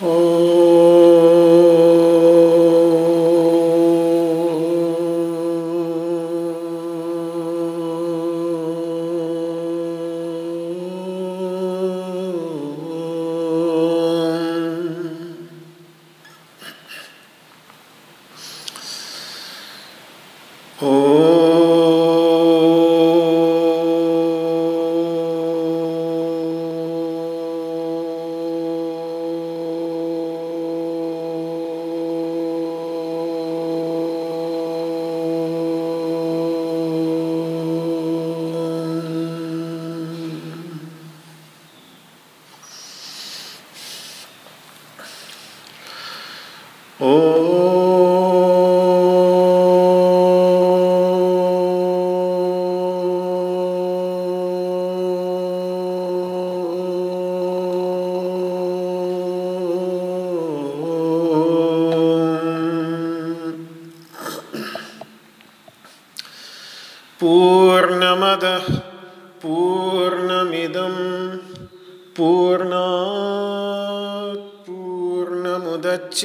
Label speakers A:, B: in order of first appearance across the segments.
A: Oh.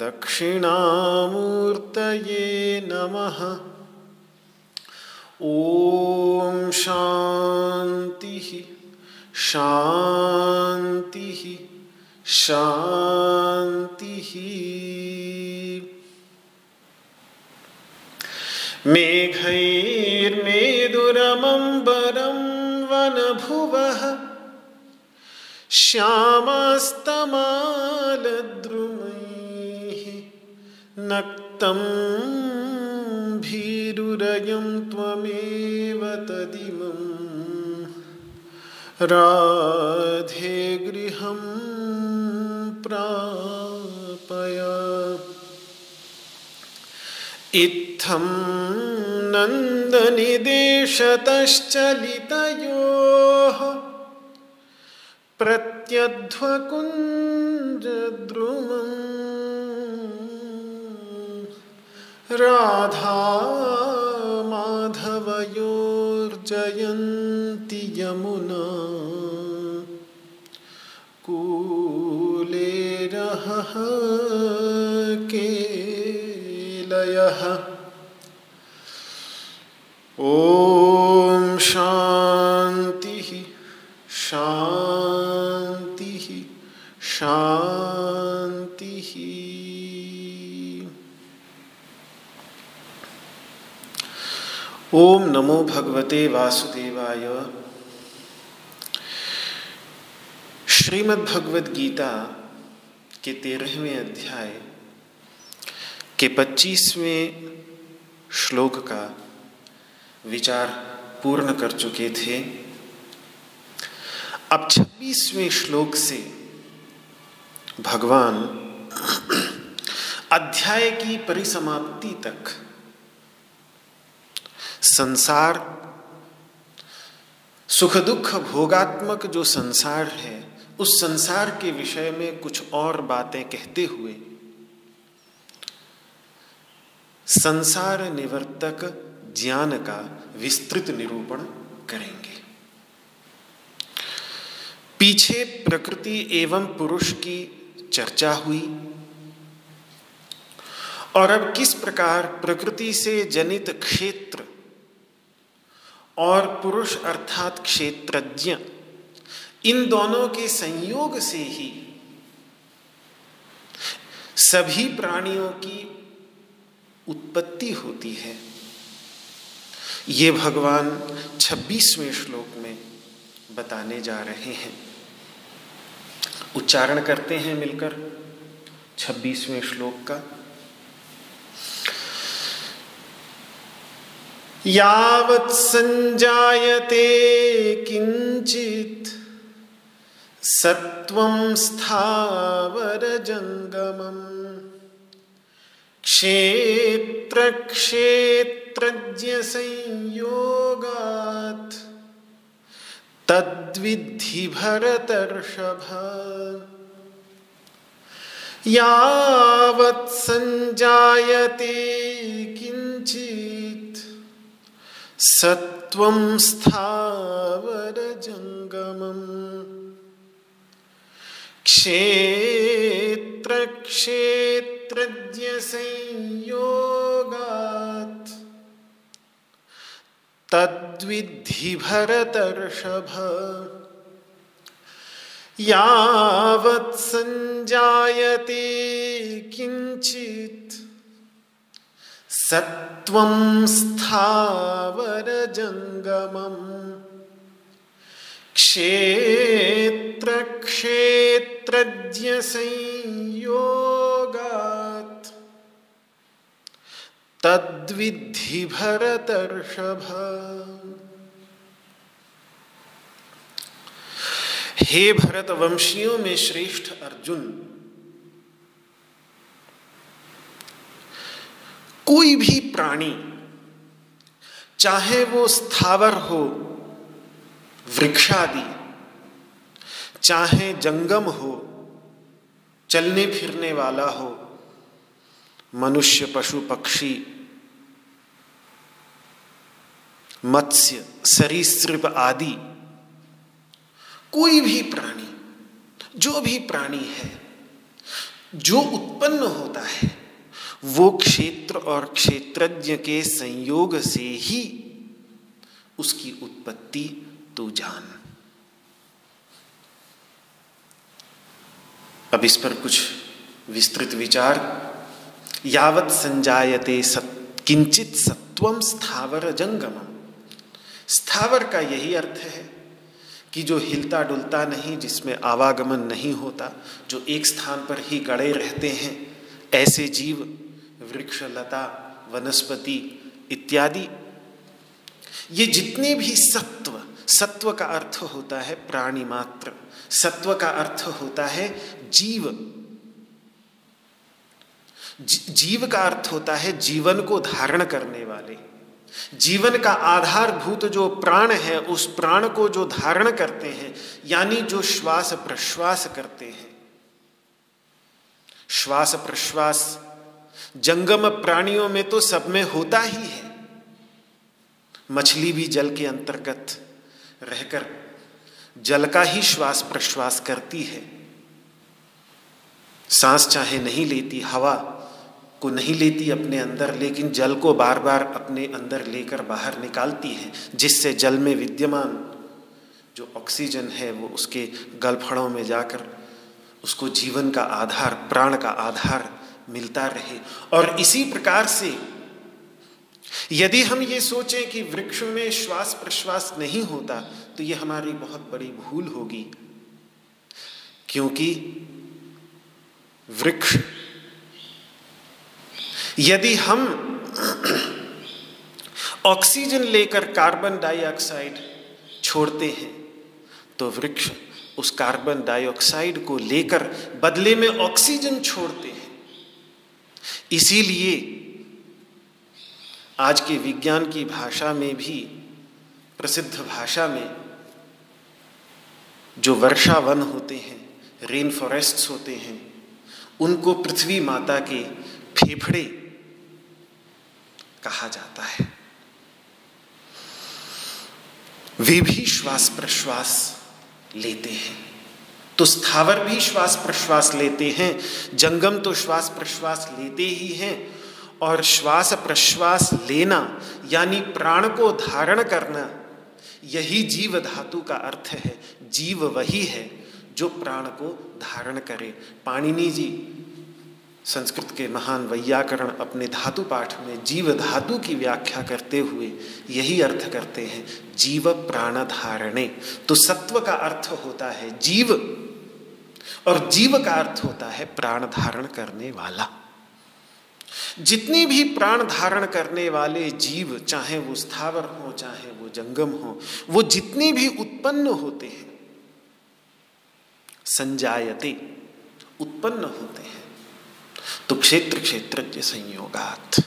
A: दक्षिणामूर्तये नमः। ॐ शान्तिः शांति शांति मेघैर्मेदुरमम्बरं वनभुवः श्यामास्तमालद्रुमैः नक्तं भीरुरयं त्वमेव तदिमम् राधे गृहं प्रापय। इत्थं नन्दनिदेशतश्चलितयोः। प्रत्यध्वकुञ्जद्रुमम्। राधा माधवयोर्जयन्ति यमुना कूलेरहः केलयः। ॐ शान्तिः शान्तिः शान्तिः। ओम नमो भगवते वासुदेवाय। श्रीमद् गीता के तेरहवें अध्याय के पच्चीसवें श्लोक का विचार पूर्ण कर चुके थे। अब छब्बीसवें श्लोक से भगवान अध्याय की परिसमाप्ति तक संसार। सुख दुख भोगात्मक जो संसार है, उस संसार के विषय में कुछ और बातें कहते हुए, संसार निवर्तक ज्ञान का विस्तृत निरूपण करेंगे। पीछे प्रकृति एवं पुरुष की चर्चा हुई, और अब किस प्रकार प्रकृति से जनित क्षेत्र और पुरुष अर्थात क्षेत्रज्ञ, इन दोनों के संयोग से ही सभी प्राणियों की उत्पत्ति होती है। ये भगवान 26वें श्लोक में बताने जा रहे हैं। उच्चारण करते हैं मिलकर 26वें श्लोक का। यावत् संजायते किंचित सत्वं स्थावरजङ्गमम्। क्षेत्रक्षेत्रज्ञसंयोगात् तद्विद्धि भरतर्षभ। यावत् संजायते किञ्चित् सत्वं क्षेत्र क्षेत्रज्ञ संयोगात तद्विधि भरतर्षभ यावत् संजायते किंचित सत्वं क्षेत्र संयोगात तद्विधि भरतर्षभ हे भरत वंशियों में श्रेष्ठ अर्जुन कोई भी प्राणी, चाहे वो स्थावर हो, वृक्षादि, चाहे जंगम हो, चलने फिरने वाला हो, मनुष्य, पशु, पक्षी, मत्स्य, सरीसृप आदि, कोई भी प्राणी, जो भी प्राणी है, जो उत्पन्न होता है वो क्षेत्र और क्षेत्रज्ञ के संयोग से ही उसकी उत्पत्ति तू जान। अब इस पर कुछ विस्तृत विचार। यावत संजायते सत, किंचित सत्वम स्थावर जंगम स्थावर का यही अर्थ है कि जो हिलता डुलता नहीं, जिसमें आवागमन नहीं होता, जो एक स्थान पर ही गड़े रहते हैं, ऐसे जीव वृक्ष लता वनस्पति इत्यादि। ये जितने भी सत्व सत्व का अर्थ होता है प्राणी मात्र। सत्व का अर्थ होता है जीव। जीव का अर्थ होता है जीवन को धारण करने वाले। जीवन का आधारभूत जो प्राण है, उस प्राण को जो धारण करते हैं, यानी जो श्वास प्रश्वास करते हैं। श्वास प्रश्वास जंगम प्राणियों में तो सब में होता ही है। मछली भी जल के अंतर्गत रहकर जल का ही श्वास प्रश्वास करती है। सांस चाहे नहीं लेती, हवा को नहीं लेती अपने अंदर, लेकिन जल को बार बार अपने अंदर लेकर बाहर निकालती है, जिससे जल में विद्यमान जो ऑक्सीजन है, वो उसके गलफड़ों में जाकर उसको जीवन का आधार, प्राण का आधार मिलता रहे। और इसी प्रकार से यदि हम ये सोचें कि वृक्ष में श्वास प्रश्वास नहीं होता तो ये हमारी बहुत बड़ी भूल होगी। क्योंकि वृक्ष यदि हम ऑक्सीजन लेकर कार्बन डाइऑक्साइड छोड़ते हैं तो वृक्ष उस कार्बन डाइऑक्साइड को लेकर बदले में ऑक्सीजन छोड़ते इसीलिए आज के विज्ञान की भाषा में भी, प्रसिद्ध भाषा में, जो वर्षा वन होते हैं रेन फॉरेस्ट्स होते हैं, उनको पृथ्वी माता के फेफड़े कहा जाता है। वे भी श्वास प्रश्वास लेते हैं। तो स्थावर भी श्वास प्रश्वास लेते हैं, जंगम तो श्वास प्रश्वास लेते ही हैं। और श्वास प्रश्वास लेना, यानी प्राण को धारण करना, यही जीव धातु का अर्थ है। जीव वही है जो प्राण को धारण करे। पाणिनि जी, संस्कृत के महान वैयाकरण अपने धातु पाठ में जीव धातु की व्याख्या करते हुए यही अर्थ करते हैं, जीव प्राण धारणे। तो सत्व का अर्थ होता है जीव और जीव का अर्थ होता है प्राण धारण करने वाला। जितने भी प्राण धारण करने वाले जीव, चाहे वो स्थावर हो, चाहे वो जंगम हो, वो जितने भी उत्पन्न होते हैं, संजायते उत्पन्न होते हैं। तो क्षेत्र क्षेत्र के संयोगात।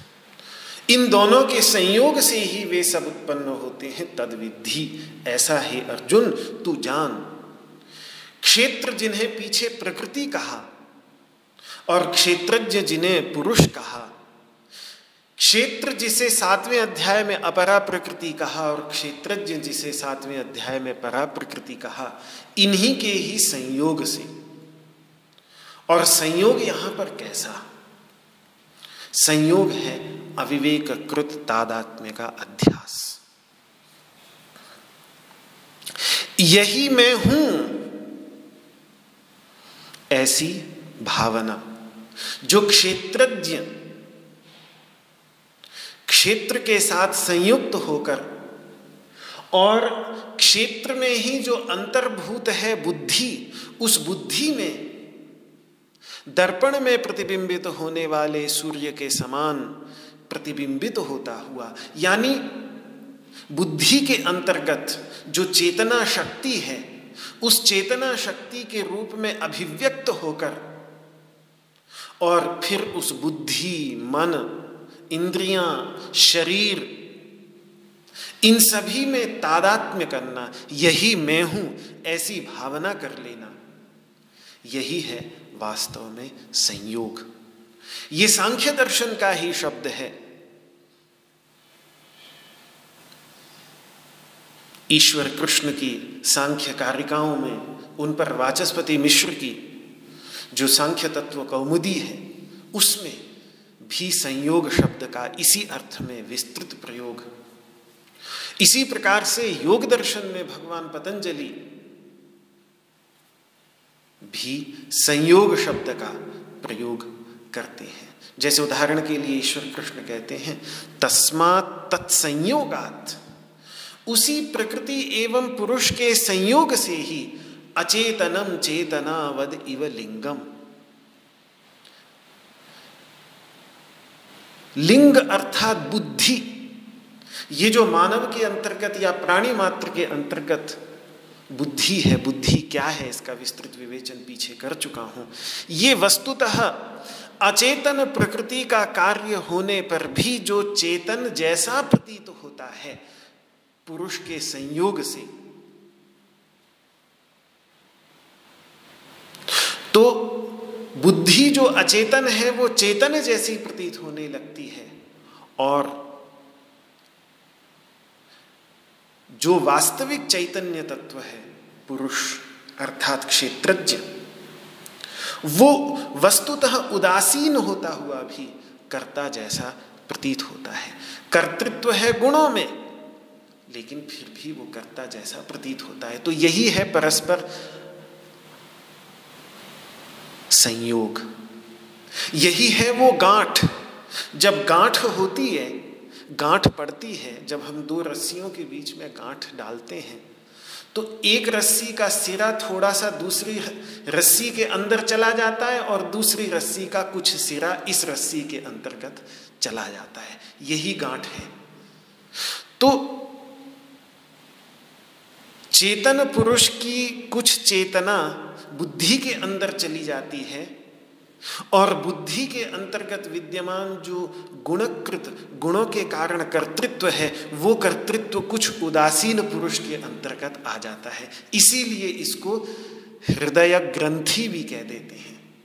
A: इन दोनों के संयोग से ही वे सब उत्पन्न होते हैं तद विधि ऐसा ही अर्जुन, तू जान। क्षेत्र जिन्हें पीछे प्रकृति कहा और क्षेत्रज्ञ जिन्हें पुरुष कहा। क्षेत्र जिसे सातवें अध्याय में अपरा प्रकृति कहा और क्षेत्रज्ञ जिसे सातवें अध्याय में परा प्रकृति कहा, इन्हीं के ही संयोग से। और संयोग यहाँ पर कैसा? संयोग है अविवेक कृत तादात्म्य का अध्यास। यही मैं हूँ ऐसी भावना, जो क्षेत्रज्ञ, क्षेत्र के साथ संयुक्त होकर और क्षेत्र में ही जो अंतर्भूत है बुद्धि, उस बुद्धि में दर्पण में प्रतिबिंबित होने वाले सूर्य के समान प्रतिबिंबित होता हुआ, यानी बुद्धि के अंतर्गत जो चेतना शक्ति है उस चेतना शक्ति के रूप में अभिव्यक्त होकर और फिर उस बुद्धि, मन, इंद्रियाँ, शरीर, इन सभी में तादात्म्य करना, यही मैं हूँ, ऐसी भावना कर लेना। यही है वास्तव में संयोग। ये सांख्य दर्शन का ही शब्द है। ईश्वर कृष्ण की सांख्य कारिकाओं में, उन पर वाचस्पति मिश्र की जो सांख्य तत्व कौमुदी है, उसमें भी संयोग शब्द का इसी अर्थ में विस्तृत प्रयोग। इसी प्रकार से योग दर्शन में भगवान पतंजलि भी संयोग शब्द का प्रयोग करते हैं। जैसे उदाहरण के लिए ईश्वर कृष्ण कहते हैं, तस्मात तत्संयोगात उसी प्रकृति एवं पुरुष के संयोग से ही अचेतनम चेतनावद इव लिंगम। लिंग अर्थात बुद्धि। ये जो मानव के अंतर्गत या प्राणी मात्र के अंतर्गत बुद्धि है, बुद्धि क्या है, इसका विस्तृत विवेचन पीछे कर चुका हूँ। ये वस्तुतः अचेतन प्रकृति का कार्य होने पर भी जो चेतन जैसा प्रतीत होता है पुरुष के संयोग से। तो बुद्धि जो अचेतन है, वो चेतन जैसी प्रतीत होने लगती है। और जो वास्तविक चैतन्य तत्व है, पुरुष अर्थात क्षेत्रज्ञ, वो वस्तुतः उदासीन होता हुआ भी कर्ता जैसा प्रतीत होता है। कर्तृत्व है गुणों में। लेकिन फिर भी वो कर्ता जैसा प्रतीत होता है। तो यही है परस्पर संयोग। यही है वो गांठ। जब गांठ होती है, गांठ पड़ती है, जब हम दो रस्सियों के बीच में गांठ डालते हैं तो एक रस्सी का सिरा थोड़ा सा दूसरी रस्सी के अंदर चला जाता है और दूसरी रस्सी का कुछ सिरा इस रस्सी के अंतर्गत चला जाता है। यही गांठ है। तो चेतन पुरुष की कुछ चेतना बुद्धि के अंदर चली जाती है और बुद्धि के अंतर्गत विद्यमान जो गुणकृत, गुणों के कारण कर्तृत्व है, वो कर्तृत्व कुछ उदासीन पुरुष के अंतर्गत आ जाता है। इसीलिए इसको हृदय ग्रंथि भी कह देते हैं।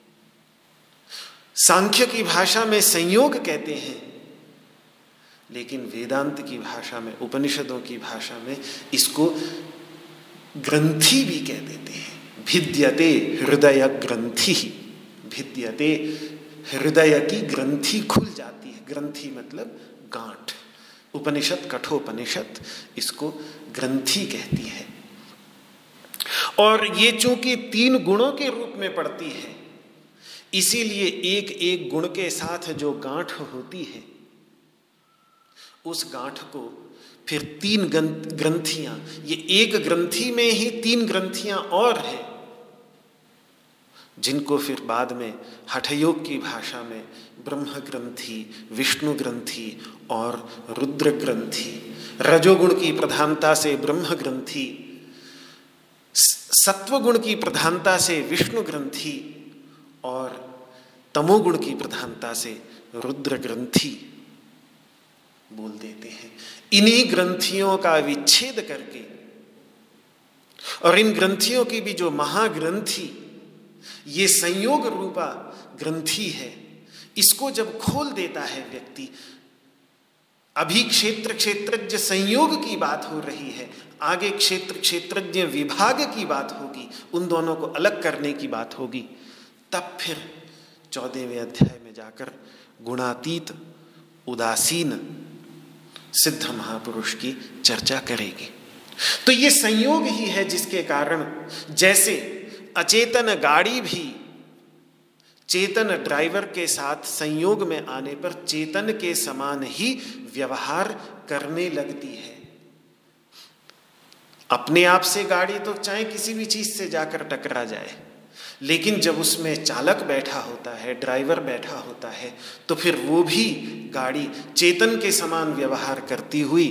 A: सांख्य की भाषा में संयोग कहते हैं, लेकिन वेदांत की भाषा में, उपनिषदों की भाषा में इसको ग्रंथि भी कह देते हैं। भिद्यते हृदय ग्रंथि भिद्यते हृदय की ग्रंथि खुल जाती है। ग्रंथि मतलब गांठ। उपनिषद, कठोपनिषद इसको ग्रंथि कहती है। और ये चूँकि तीन गुणों के रूप में पड़ती है, इसीलिए एक एक गुण के साथ जो गांठ होती है, उस गांठ को फिर तीन ग्रंथियाँ। ये एक ग्रंथि में ही तीन ग्रंथियाँ और हैं, जिनको फिर बाद में हठयोग की भाषा में ब्रह्म ग्रंथि, विष्णु ग्रंथि और रुद्र ग्रंथि, रजोगुण की प्रधानता से ब्रह्म ग्रंथि सत्वगुण की प्रधानता से विष्णु ग्रंथि और तमोगुण की प्रधानता से रुद्र ग्रंथि बोल देते हैं। इन्हीं ग्रंथियों का विच्छेद करके और इन ग्रंथियों की भी जो महाग्रंथि, ये संयोग रूपा ग्रंथि है, इसको जब खोल देता है व्यक्ति, अभी क्षेत्र क्षेत्रज्ञ संयोग की बात हो रही है, आगे क्षेत्र क्षेत्रज्ञ विभाग की बात होगी, उन दोनों को अलग करने की बात होगी, तब फिर चौदहवें अध्याय में जाकर गुणातीत, उदासीन सिद्ध महापुरुष की चर्चा करेगी। तो ये संयोग ही है जिसके कारण जैसे अचेतन गाड़ी भी चेतन ड्राइवर के साथ संयोग में आने पर चेतन के समान ही व्यवहार करने लगती है। अपने आप से गाड़ी तो चाहे किसी भी चीज़ से जाकर टकरा जाए। लेकिन जब उसमें चालक बैठा होता है, ड्राइवर बैठा होता है तो फिर वो भी गाड़ी चेतन के समान व्यवहार करती हुई,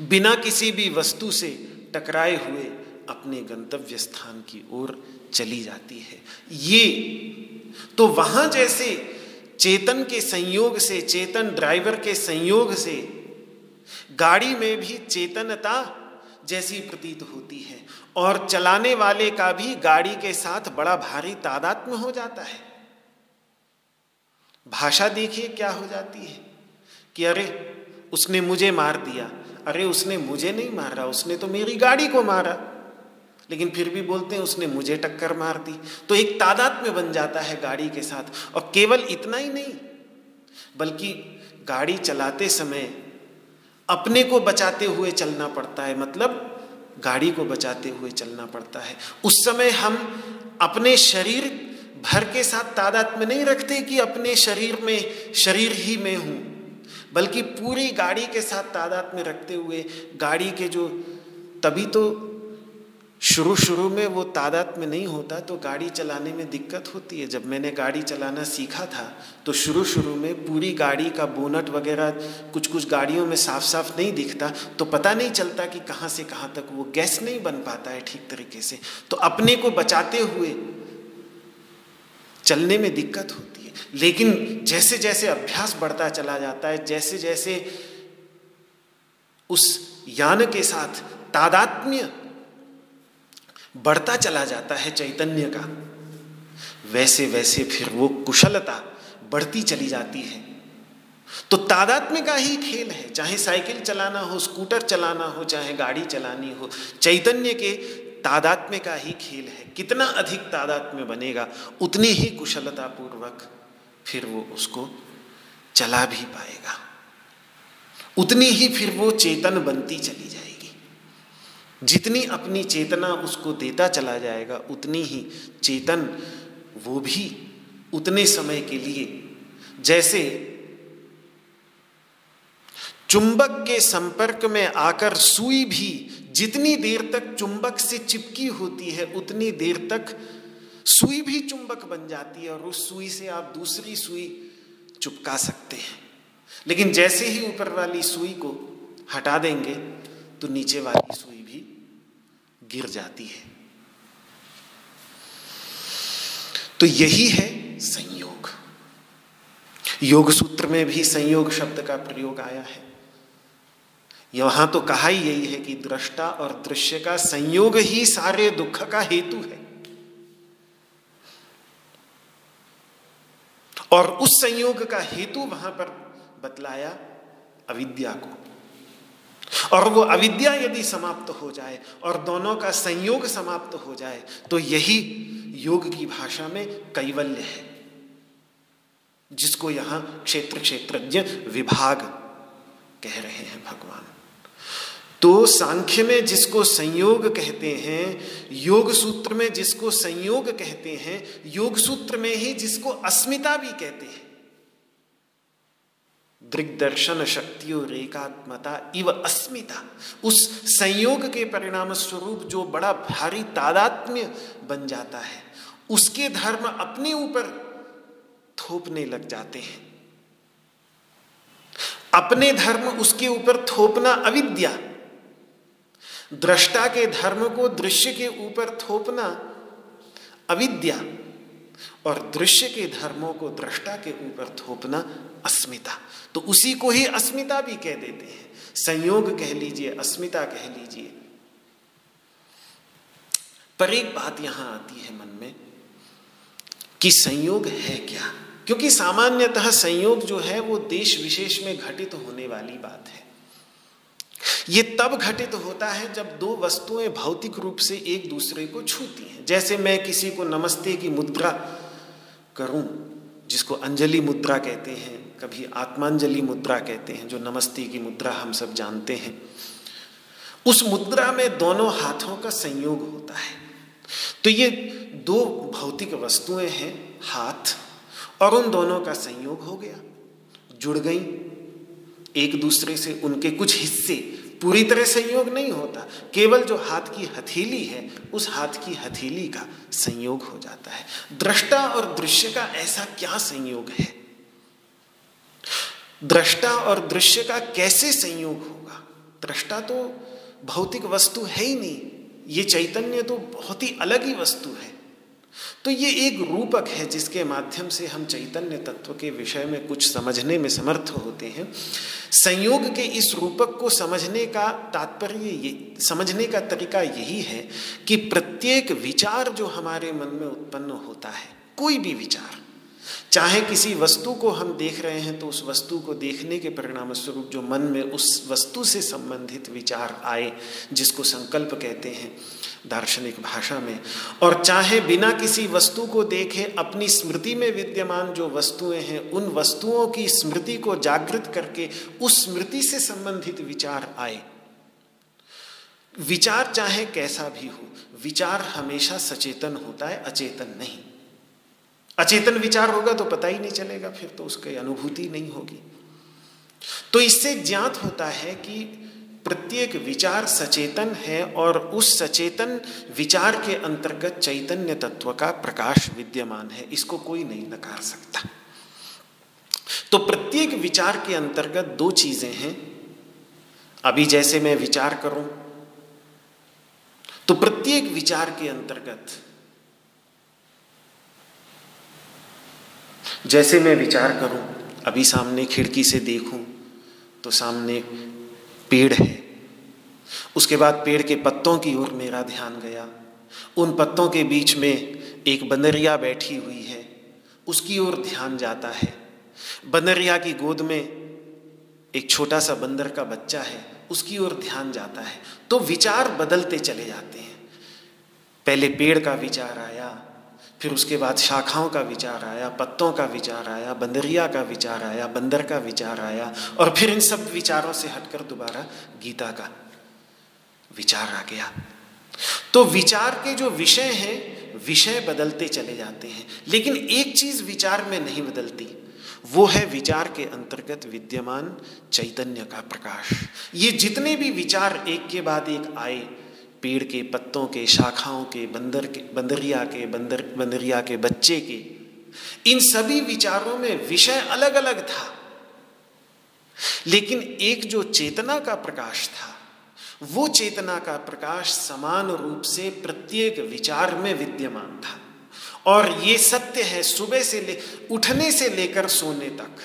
A: बिना किसी भी वस्तु से टकराए हुए अपने गंतव्य स्थान की ओर चली जाती है। ये तो वहाँ जैसे चेतन के संयोग से, चेतन ड्राइवर के संयोग से, गाड़ी में भी चेतनता जैसी प्रतीत होती है। और चलाने वाले का भी गाड़ी के साथ बड़ा भारी तादाद में हो जाता है। भाषा देखिए क्या हो जाती है कि अरे, उसने मुझे मार दिया। अरे, उसने मुझे नहीं मारा, उसने तो मेरी गाड़ी को मारा। लेकिन फिर भी बोलते हैं, उसने मुझे टक्कर मार दी। तो एक तादाद में बन जाता है गाड़ी के साथ। और केवल इतना ही नहीं, बल्कि गाड़ी चलाते समय अपने को बचाते हुए चलना पड़ता है। मतलब गाड़ी को बचाते हुए चलना पड़ता है। उस समय हम अपने शरीर भर के साथ तादाद में नहीं रखते कि अपने शरीर में, शरीर ही में हूँ, बल्कि पूरी गाड़ी के साथ तादाद में रखते हुए गाड़ी के जो, तभी तो शुरू शुरू में वो तादाद में नहीं होता तो गाड़ी चलाने में दिक्कत होती है। जब मैंने गाड़ी चलाना सीखा था तो शुरू शुरू में पूरी गाड़ी का बोनट वगैरह कुछ कुछ गाड़ियों में साफ़ साफ़ नहीं दिखता तो पता नहीं चलता कि कहाँ से कहाँ तक वो गैस नहीं बन पाता है ठीक तरीके से। तो अपने को बचाते हुए चलने में दिक्कत होती है। लेकिन जैसे जैसे अभ्यास बढ़ता चला जाता है जैसे जैसे उस यान के साथ तादात्म्य बढ़ता चला जाता है चैतन्य का। वैसे वैसे फिर वो कुशलता बढ़ती चली जाती है। तो तादात्म्य का ही खेल है, चाहे साइकिल चलाना हो, स्कूटर चलाना हो, चाहे गाड़ी चलानी हो, चैतन्य के तादात्म्य का ही खेल है। कितना अधिक तादात्म्य बनेगा, उतनी ही कुशलता पूर्वक फिर वो उसको चला भी पाएगा। उतनी ही फिर वो चेतन बनती चली जाएगी। जितनी अपनी चेतना उसको देता चला जाएगा, उतनी ही चेतन वो भी उतने समय के लिए। जैसे चुंबक के संपर्क में आकर सुई भी जितनी देर तक चुंबक से चिपकी होती है, उतनी देर तक सुई भी चुंबक बन जाती है और उस सुई से आप दूसरी सुई चुपका सकते हैं। लेकिन जैसे ही ऊपर वाली सुई को हटा देंगे तो नीचे वाली सुई गिर जाती है। तो यही है संयोग। योग सूत्र में भी संयोग शब्द का प्रयोग आया है। यहाँ तो कहा ही यही है कि दृष्टा और दृश्य का संयोग ही सारे दुख का हेतु है। और उस संयोग का हेतु वहाँ पर बतलाया अविद्या को। और वो अविद्या यदि समाप्त हो जाए और दोनों का संयोग समाप्त हो जाए तो यही योग की भाषा में कैवल्य है, जिसको यहाँ क्षेत्र क्षेत्रज्ञ विभाग कह रहे हैं भगवान। तो सांख्य में जिसको संयोग कहते हैं, योग सूत्र में जिसको संयोग कहते हैं, योग सूत्र में ही जिसको अस्मिता भी कहते हैं दृग्दर्शन शक्तियों रेखात्मता इव अस्मिता। उस संयोग के परिणाम स्वरूप जो बड़ा भारी तादात्म्य बन जाता है, उसके धर्म अपने ऊपर थोपने लग जाते हैं। अपने धर्म उसके ऊपर थोपना अविद्या। दृष्टा के धर्म को दृश्य के ऊपर थोपना अविद्या। और दृश्य के धर्मों को दृष्टा के ऊपर थोपना अस्मिता। तो उसी को ही अस्मिता भी कह देते हैं। संयोग कह लीजिए, अस्मिता कह लीजिए। पर एक बात यहाँ आती है मन में कि संयोग है क्या? क्योंकि सामान्यतः संयोग जो है वो देश विशेष में घटित होने वाली बात है। ये तब घटित तो होता है जब दो वस्तुएँ भौतिक रूप से एक दूसरे को छूती हैं। जैसे मैं किसी को नमस्ते की मुद्रा करूँ, जिसको अंजलि मुद्रा कहते हैं, कभी आत्मांजलि मुद्रा कहते हैं, जो नमस्ते की मुद्रा हम सब जानते हैं, उस मुद्रा में दोनों हाथों का संयोग होता है। तो ये दो भौतिक वस्तुएँ हैं, हाथ, और उन दोनों का संयोग हो गया। जुड़ गई, एक दूसरे से उनके कुछ हिस्से पूरी तरह संयोग नहीं होता। केवल जो हाथ की हथेली है, उस हाथ की हथेली का संयोग हो जाता है। दृष्टा और दृश्य का ऐसा क्या संयोग है? दृष्टा और दृश्य का कैसे संयोग होगा? दृष्टा तो भौतिक वस्तु है ही नहीं, ये चैतन्य तो बहुत ही अलग ही वस्तु है। तो ये एक रूपक है जिसके माध्यम से हम चैतन्य तत्व के विषय में कुछ समझने में समर्थ होते हैं। संयोग के इस रूपक को समझने का तात्पर्य ये, समझने का तरीका यही है कि प्रत्येक विचार जो हमारे मन में उत्पन्न होता है, कोई भी विचार चाहे किसी वस्तु को हम देख रहे हैं तो उस वस्तु को देखने के परिणाम स्वरूप जो मन में उस वस्तु से संबंधित विचार आए, जिसको संकल्प कहते हैं दार्शनिक भाषा में। और चाहे बिना किसी वस्तु को देखे अपनी स्मृति में विद्यमान जो वस्तुएँ हैं, उन वस्तुओं की स्मृति को जागृत करके उस स्मृति से संबंधित विचार आए। विचार चाहे कैसा भी हो, विचार हमेशा सचेतन होता है, अचेतन नहीं। अचेतन विचार होगा तो पता ही नहीं चलेगा, फिर तो उसकी अनुभूति नहीं होगी। तो इससे ज्ञात होता है कि प्रत्येक विचार सचेतन है और उस सचेतन विचार के अंतर्गत चैतन्य तत्व का प्रकाश विद्यमान है, इसको कोई नहीं नकार सकता। तो प्रत्येक विचार के अंतर्गत दो चीज़ें हैं। अभी जैसे मैं विचार करूँ तो प्रत्येक विचार के अंतर्गत जैसे मैं विचार करूँ, अभी सामने खिड़की से देखूँ तो सामने पेड़ है। उसके बाद पेड़ के पत्तों की ओर मेरा ध्यान गया। उन पत्तों के बीच में एक बंदरिया बैठी हुई है। उसकी ओर ध्यान जाता है। बंदरिया की गोद में एक छोटा सा बंदर का बच्चा है। उसकी ओर ध्यान जाता है। तो विचार बदलते चले जाते हैं। पहले पेड़ का विचार आया फिर उसके बाद शाखाओं का विचार आया, पत्तों का विचार आया, बंदरिया का विचार आया, बंदर का विचार आया और फिर इन सब विचारों से हटकर दोबारा गीता का विचार आ गया। तो विचार के जो विषय हैं, विषय बदलते चले जाते हैं, लेकिन एक चीज़ विचार में नहीं बदलती, वो है विचार के अंतर्गत विद्यमान चैतन्य का प्रकाश। ये जितने भी विचार एक के बाद एक आए पेड़ के पत्तों के, शाखाओं के, बंदर के, बंदरिया के, बंदर, बंदरिया के, बच्चे के, इन सभी विचारों में विषय अलग अलग था। लेकिन एक जो चेतना का प्रकाश था, वो चेतना का प्रकाश समान रूप से प्रत्येक विचार में विद्यमान था। और ये सत्य है सुबह से ले, उठने से लेकर सोने तक।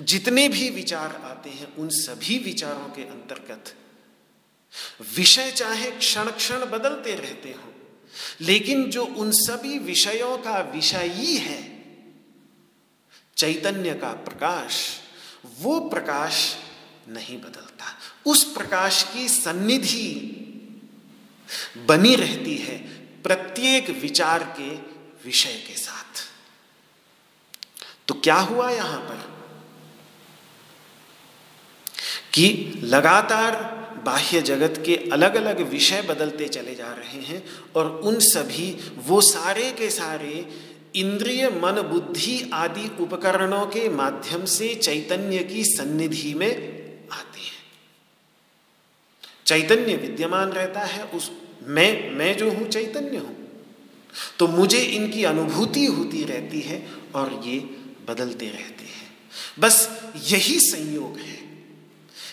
A: जितने भी विचार आते हैं, उन सभी विचारों के अंतर्गत विषय चाहे क्षण क्षण बदलते रहते हो, लेकिन जो उन सभी विषयों का विषयी है चैतन्य का प्रकाश, वो प्रकाश नहीं बदलता। उस प्रकाश की सन्निधि बनी रहती है प्रत्येक विचार के विषय के साथ। तो क्या हुआ यहाँ पर? कि लगातार बाह्य जगत के अलग अलग विषय बदलते चले जा रहे हैं और उन सभी, वो सारे के सारे इंद्रिय, मन, बुद्धि आदि उपकरणों के माध्यम से चैतन्य की सन्निधि में आते हैं। चैतन्य विद्यमान रहता है, उस मैं मैं जो हूँ, चैतन्य हूँ। तो मुझे इनकी अनुभूति होती रहती है और ये बदलते रहते हैं। बस यही संयोग है।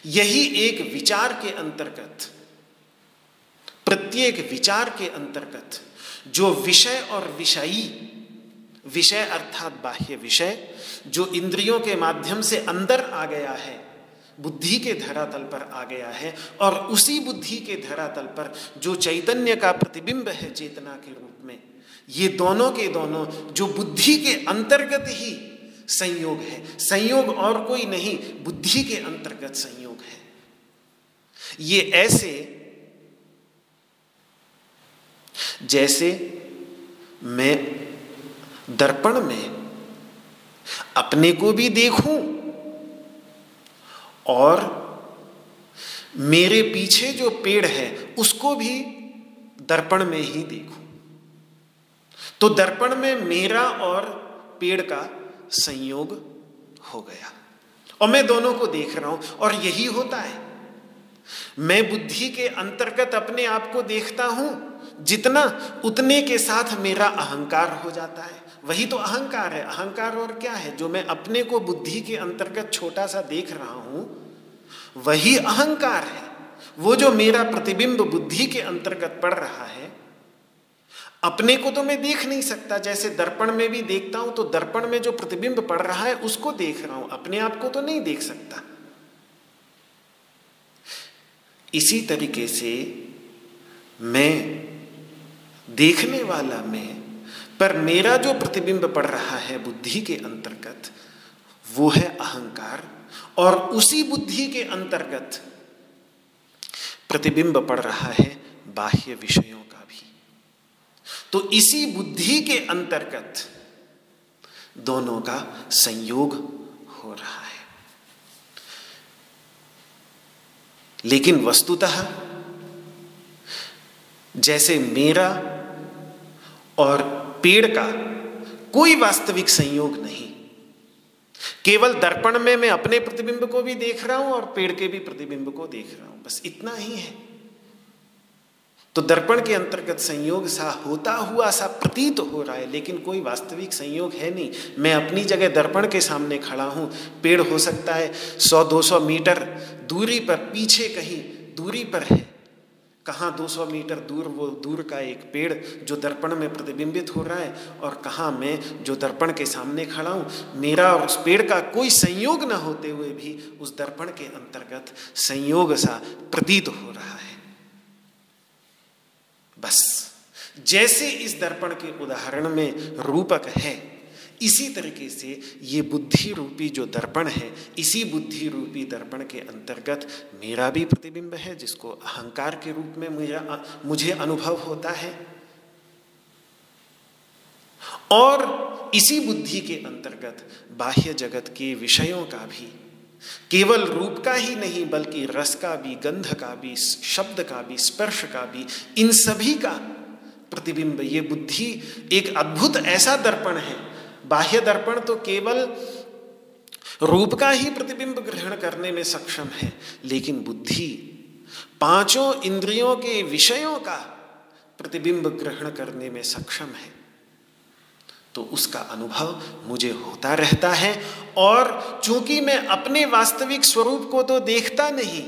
A: यही एक विचार के अंतर्गत, प्रत्येक विचार के अंतर्गत, जो विषय और विषयी, विषय अर्थात बाह्य विषय, जो इंद्रियों के माध्यम से अंदर आ गया है, बुद्धि के धरातल पर आ गया है, और उसी बुद्धि के धरातल पर जो चैतन्य का प्रतिबिंब है चेतना के रूप में, ये दोनों के दोनों, जो बुद्धि के अंतर्गत ही संयोग है। संयोग और कोई नहीं, बुद्धि के अंतर्गत संयोग है। ये ऐसे, जैसे मैं दर्पण में अपने को भी देखूँ और मेरे पीछे जो पेड़ है, उसको भी दर्पण में ही देखूँ। तो दर्पण में मेरा और पेड़ का संयोग हो गया। और मैं दोनों को देख रहा हूँ, और यही होता है। मैं बुद्धि के अंतर्गत अपने आप को देखता हूँ, जितना उतने के साथ मेरा अहंकार हो जाता है। वही तो अहंकार है। अहंकार और क्या है? जो मैं अपने को बुद्धि के अंतर्गत छोटा सा देख रहा हूँ, वही अहंकार है। वो जो मेरा प्रतिबिंब बुद्धि के अंतर्गत पड़ रहा है अपने को तो मैं देख नहीं सकता, जैसे दर्पण में भी देखता हूँ तो दर्पण में जो प्रतिबिंब पड़ रहा है, उसको देख रहा हूँ, अपने आप को तो नहीं देख सकता। इसी तरीके से मैं, देखने वाला मैं, पर मेरा जो प्रतिबिंब पड़ रहा है बुद्धि के अंतर्गत, वो है अहंकार, और उसी बुद्धि के अंतर्गत प्रतिबिंब पड़ रहा है बाह्य विषयों तो इसी बुद्धि के अंतर्गत दोनों का संयोग हो रहा है। लेकिन वस्तुतः जैसे मेरा और पेड़ का कोई वास्तविक संयोग नहीं, केवल दर्पण में मैं अपने प्रतिबिंब को भी देख रहा हूँ और पेड़ के भी प्रतिबिंब को देख रहा हूँ, बस इतना ही है। तो दर्पण के अंतर्गत संयोग सा होता हुआ सा प्रतीत हो रहा है, लेकिन कोई वास्तविक संयोग है नहीं। मैं अपनी जगह दर्पण के सामने खड़ा हूँ। पेड़ हो सकता है सौ, दो सौ मीटर दूरी पर, पीछे कहीं दूरी पर है। कहाँ 200 मीटर दूर, वो दूर का एक पेड़ जो दर्पण में प्रतिबिंबित हो रहा है, और कहाँ मैं जो दर्पण के सामने खड़ा हूँ। मेरा और उस पेड़ का कोई संयोग न होते हुए भी उस दर्पण के अंतर्गत संयोग सा प्रतीत हो रहा है। बस। जैसे इस दर्पण के उदाहरण में रूपक है, इसी तरीके से ये बुद्धि रूपी जो दर्पण है, इसी बुद्धि रूपी दर्पण के अंतर्गत मेरा भी प्रतिबिंब है, जिसको अहंकार के रूप में मुझे मुझे अनुभव होता है। और इसी बुद्धि के अंतर्गत बाह्य जगत के विषयों का भी केवल रूप का ही नहीं, बल्कि रस का भी, गंध का भी, शब्द का भी, स्पर्श का भी, इन सभी का प्रतिबिंब। ये बुद्धि एक अद्भुत ऐसा दर्पण है। बाह्य दर्पण तो केवल रूप का ही प्रतिबिंब ग्रहण करने में सक्षम है, लेकिन बुद्धि पाँचों इंद्रियों के विषयों का प्रतिबिंब ग्रहण करने में सक्षम है। तो उसका अनुभव मुझे होता रहता है और चूँकि मैं अपने वास्तविक स्वरूप को तो देखता नहीं,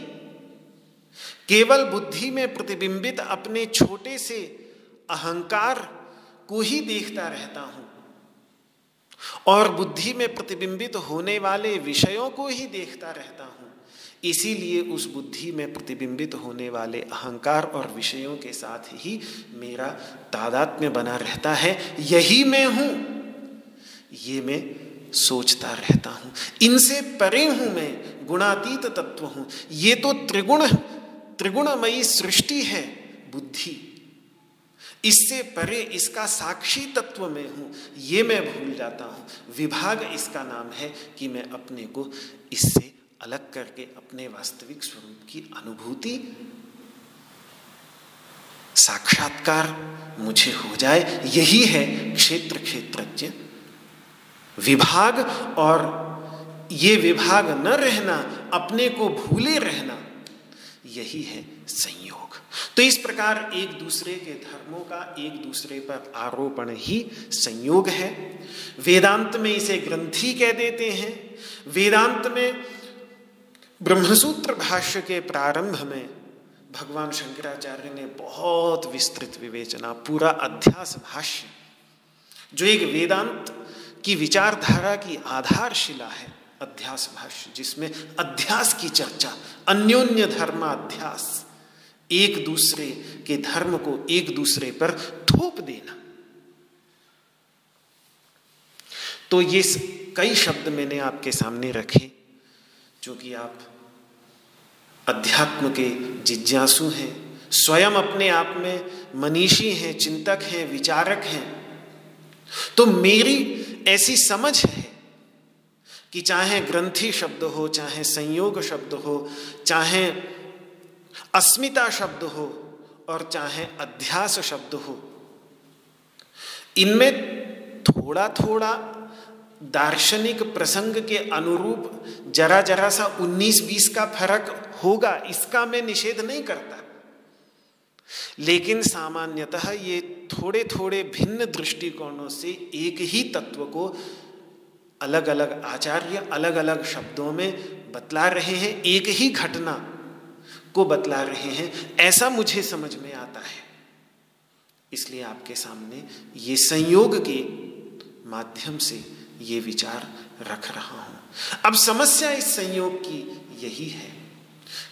A: केवल बुद्धि में प्रतिबिंबित अपने छोटे से अहंकार को ही देखता रहता हूँ और बुद्धि में प्रतिबिंबित होने वाले विषयों को ही देखता रहता हूँ। इसीलिए उस बुद्धि में प्रतिबिंबित होने वाले अहंकार और विषयों के साथ ही मेरा तादात्म्य बना रहता है। यही मैं हूँ। ये मैं सोचता रहता हूँ। इनसे परे हूँ मैं। गुणातीत तत्व हूँ। ये तो त्रिगुण, त्रिगुणमयी सृष्टि है बुद्धि। इससे परे इसका साक्षी तत्व में हूँ। ये मैं भूल जाता हूँ। विभाग इसका नाम है कि मैं अपने को इससे अलग करके अपने वास्तविक स्वरूप की अनुभूति, साक्षात्कार मुझे हो जाए, यही है क्षेत्र क्षेत्रज्ञ विभाग। और ये विभाग न रहना, अपने को भूले रहना, यही है संयोग। तो इस प्रकार एक दूसरे के धर्मों का एक दूसरे पर आरोपण ही संयोग है। वेदांत में इसे ग्रंथि कह देते हैं। वेदांत में ब्रह्मसूत्र भाष्य के प्रारंभ में भगवान शंकराचार्य ने बहुत विस्तृत विवेचना, पूरा अध्यास भाष्य, जो एक वेदांत की विचारधारा की आधारशिला है, अध्यास भाष्य, जिसमें अध्यास की चर्चा, अन्योन्य धर्माध्यास, एक दूसरे के धर्म को एक दूसरे पर थोप देना। तो ये कई शब्द मैंने आपके सामने रखे, जो कि आप अध्यात्म के जिज्ञासु हैं, स्वयं अपने आप में मनीषी हैं, चिंतक हैं, विचारक हैं। तो मेरी ऐसी समझ है कि चाहे ग्रंथि शब्द हो, चाहे संयोग शब्द हो, चाहे अस्मिता शब्द हो और चाहे अध्यास शब्द हो, इनमें थोड़ा थोड़ा दार्शनिक प्रसंग के अनुरूप जरा जरा सा 19-20 का फ़र्क होगा, इसका मैं निषेध नहीं करता। लेकिन सामान्यतः ये थोड़े थोड़े भिन्न दृष्टिकोणों से एक ही तत्व को अलग अलग आचार्य अलग अलग शब्दों में बतला रहे हैं, एक ही घटना को बतला रहे हैं, ऐसा मुझे समझ में आता है। इसलिए आपके सामने ये संयोग के माध्यम से ये विचार रख रहा हूँ। अब समस्या इस संयोग की यही है।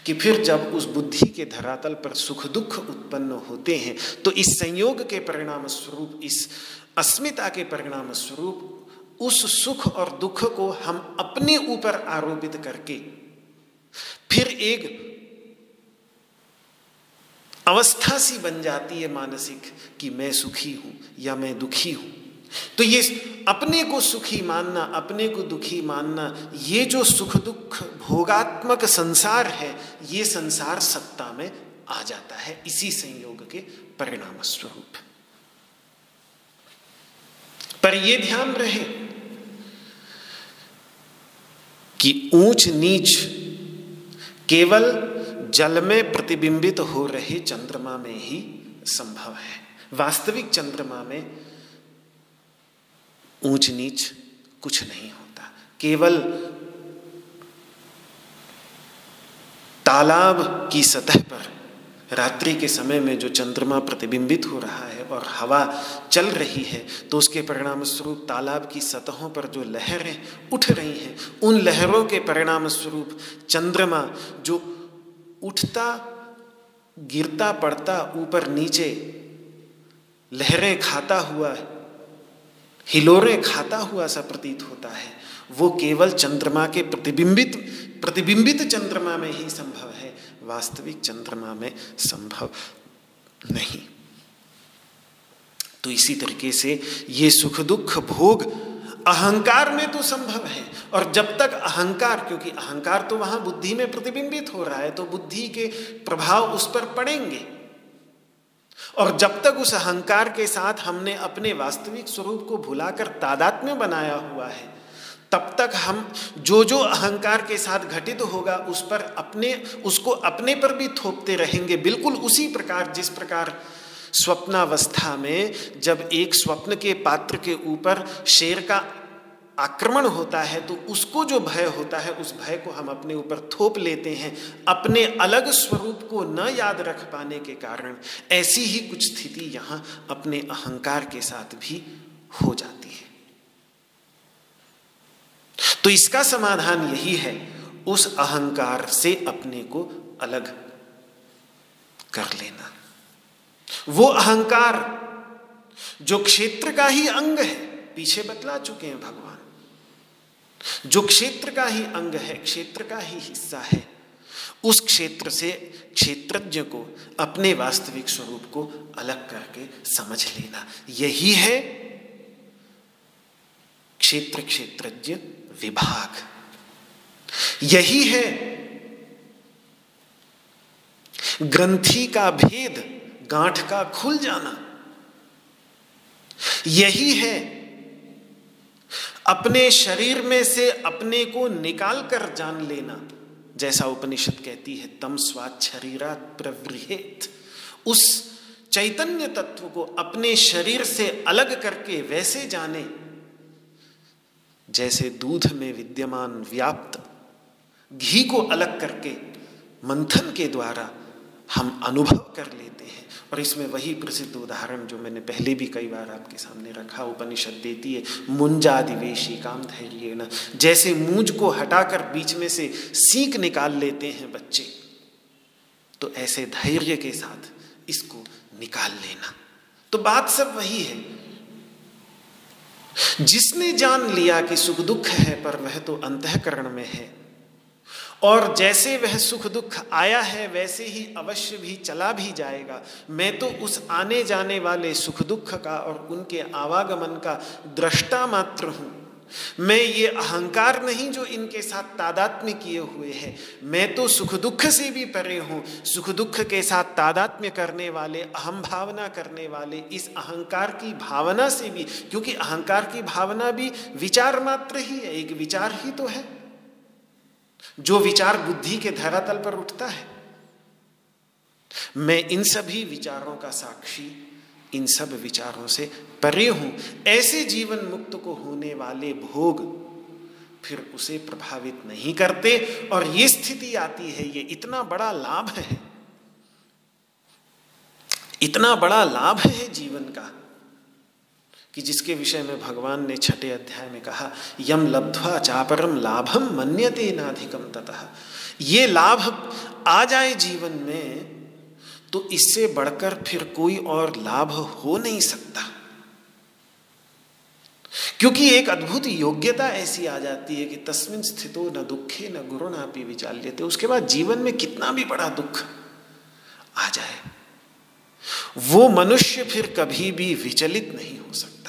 A: कि फिर जब उस बुद्धि के धरातल पर सुख दुख उत्पन्न होते हैं तो इस संयोग के परिणाम स्वरूप इस अस्मिता के परिणाम स्वरूप उस सुख और दुख को हम अपने ऊपर आरोपित करके फिर एक अवस्था सी बन जाती है मानसिक कि मैं सुखी हूँ या मैं दुखी हूँ। तो ये अपने को सुखी मानना, अपने को दुखी मानना, ये जो सुख दुख भोगात्मक संसार है, ये संसार सत्ता में आ जाता है, इसी संयोग के परिणाम स्वरूप पर यह ध्यान रहे कि ऊंच नीच केवल जल में प्रतिबिंबित हो रहे चंद्रमा में ही संभव है। वास्तविक चंद्रमा में ऊंच नीच कुछ नहीं होता। केवल तालाब की सतह पर रात्रि के समय में जो चंद्रमा प्रतिबिंबित हो रहा है और हवा चल रही है तो उसके परिणाम स्वरूप तालाब की सतहों पर जो लहरें उठ रही हैं, उन लहरों के परिणाम स्वरूप चंद्रमा जो उठता, गिरता, पड़ता, ऊपर नीचे लहरें खाता हुआ हिलोरे खाता हुआ सा प्रतीत होता है। वो केवल चंद्रमा के प्रतिबिंबित प्रतिबिंबित चंद्रमा में ही संभव है। वास्तविक चंद्रमा में संभव नहीं। तो इसी तरीके से ये सुख दुख भोग अहंकार में तो संभव है। और जब तक अहंकार, क्योंकि अहंकार तो वहाँ बुद्धि में प्रतिबिंबित हो रहा है तो बुद्धि के प्रभाव उस पर पड़ेंगे। और जब तक उस अहंकार के साथ हमने अपने वास्तविक स्वरूप को भुलाकर तादात्म्य बनाया हुआ है, तब तक हम जो जो अहंकार के साथ घटित होगा, उस पर अपने, उसको अपने पर भी थोपते रहेंगे। बिल्कुल उसी प्रकार, जिस प्रकार स्वप्नावस्था में जब एक स्वप्न के पात्र के ऊपर शेर का आक्रमण होता है तो उसको जो भय होता है, उस भय को हम अपने ऊपर थोप लेते हैं, अपने अलग स्वरूप को न याद रख पाने के कारण। ऐसी ही कुछ स्थिति यहाँ अपने अहंकार के साथ भी हो जाती है। तो इसका समाधान यही है, उस अहंकार से अपने को अलग कर लेना। वो अहंकार जो क्षेत्र का ही अंग है, पीछे बतला चुके हैं भगवान। जो क्षेत्र का ही अंग है, क्षेत्र का ही हिस्सा है, उस क्षेत्र से क्षेत्रज्ञ को अपने वास्तविक स्वरूप को अलग करके समझ लेना। यही है क्षेत्र क्षेत्रज्ञ विभाग। यही है ग्रंथि का भेद, गांठ का खुल जाना। यही है अपने शरीर में से अपने को निकाल कर जान लेना। जैसा उपनिषद कहती है, तम स्वाद शरीरा प्रवृहेत उस चैतन्य तत्व को अपने शरीर से अलग करके वैसे जाने। जैसे दूध में विद्यमान व्याप्त घी को अलग करके मंथन के द्वारा हम अनुभव कर लेते हैं। और इसमें वही प्रसिद्ध उदाहरण जो मैंने पहले भी कई बार आपके सामने रखा, उपनिषद देती है, मुंजादिवेशी काम धैर्य न जैसे मूंज को हटाकर बीच में से सीख निकाल लेते हैं बच्चे तो ऐसे धैर्य के साथ इसको निकाल लेना। तो बात सब वही है। जिसने जान लिया कि सुख दुख है, पर वह तो अंतकरण में है और जैसे वह सुख दुख आया है, वैसे ही अवश्य भी चला भी जाएगा। मैं तो उस आने जाने वाले सुख दुख का और उनके आवागमन का दृष्टा मात्र हूँ। मैं ये अहंकार नहीं जो इनके साथ तादात्म्य किए हुए हैं। मैं तो सुख दुख से भी परे हूँ। सुख दुख के साथ तादात्म्य करने वाले, अहम भावना करने वाले, इस अहंकार की भावना से भी, क्योंकि अहंकार की भावना भी विचार मात्र ही है, एक विचार ही तो है। जो विचार बुद्धि के धरातल पर उठता है। मैं इन सभी विचारों का साक्षी, इन सब विचारों से परे हूँ। ऐसे जीवन मुक्त को होने वाले भोग फिर उसे प्रभावित नहीं करते और ये स्थिति आती है, ये इतना बड़ा लाभ है। इतना बड़ा लाभ है जीवन का। कि जिसके विषय में भगवान ने छठे अध्याय में कहा, यम लब्ध्वा चापरम लाभम मन्यते नाधिकम ततः। ये लाभ आ जाए जीवन में तो इससे बढ़कर फिर कोई और लाभ हो नहीं सकता। क्योंकि एक अद्भुत योग्यता ऐसी आ जाती है कि तस्मिन स्थितो न दुखे न गुरु नापी विचार लेते उसके बाद जीवन में कितना भी बड़ा दुख आ जाए, वो मनुष्य फिर कभी भी विचलित नहीं हो सकता।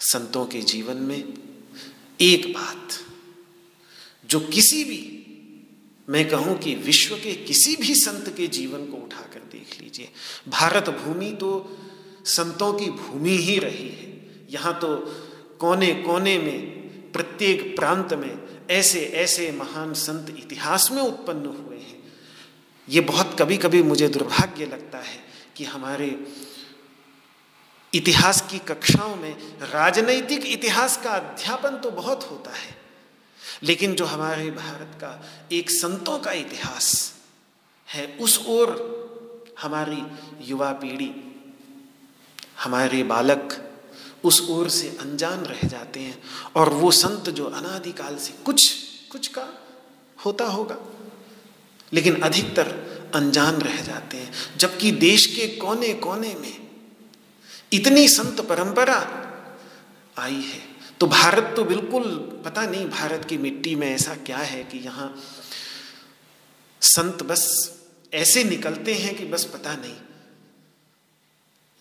A: संतों के जीवन में एक बात, जो किसी भी, मैं कहूँ कि विश्व के किसी भी संत के जीवन को उठाकर देख लीजिए। भारत भूमि तो संतों की भूमि ही रही है। यहाँ तो कोने कोने में, प्रत्येक प्रांत में ऐसे ऐसे महान संत इतिहास में उत्पन्न हुए हैं। ये बहुत कभी कभी मुझे दुर्भाग्य लगता है कि हमारे इतिहास की कक्षाओं में राजनैतिक इतिहास का अध्यापन तो बहुत होता है, लेकिन जो हमारे भारत का एक संतों का इतिहास है, उस ओर हमारी युवा पीढ़ी, हमारे बालक उस ओर से अनजान रह जाते हैं, और वो संत जो अनादिकाल से कुछ कुछ का होता होगा, लेकिन अधिकतर अनजान रह जाते हैं, जबकि देश के कोने कोने में इतनी संत परंपरा आई है। तो भारत तो बिल्कुल, पता नहीं भारत की मिट्टी में ऐसा क्या है कि यहाँ संत बस ऐसे निकलते हैं कि बस पता नहीं।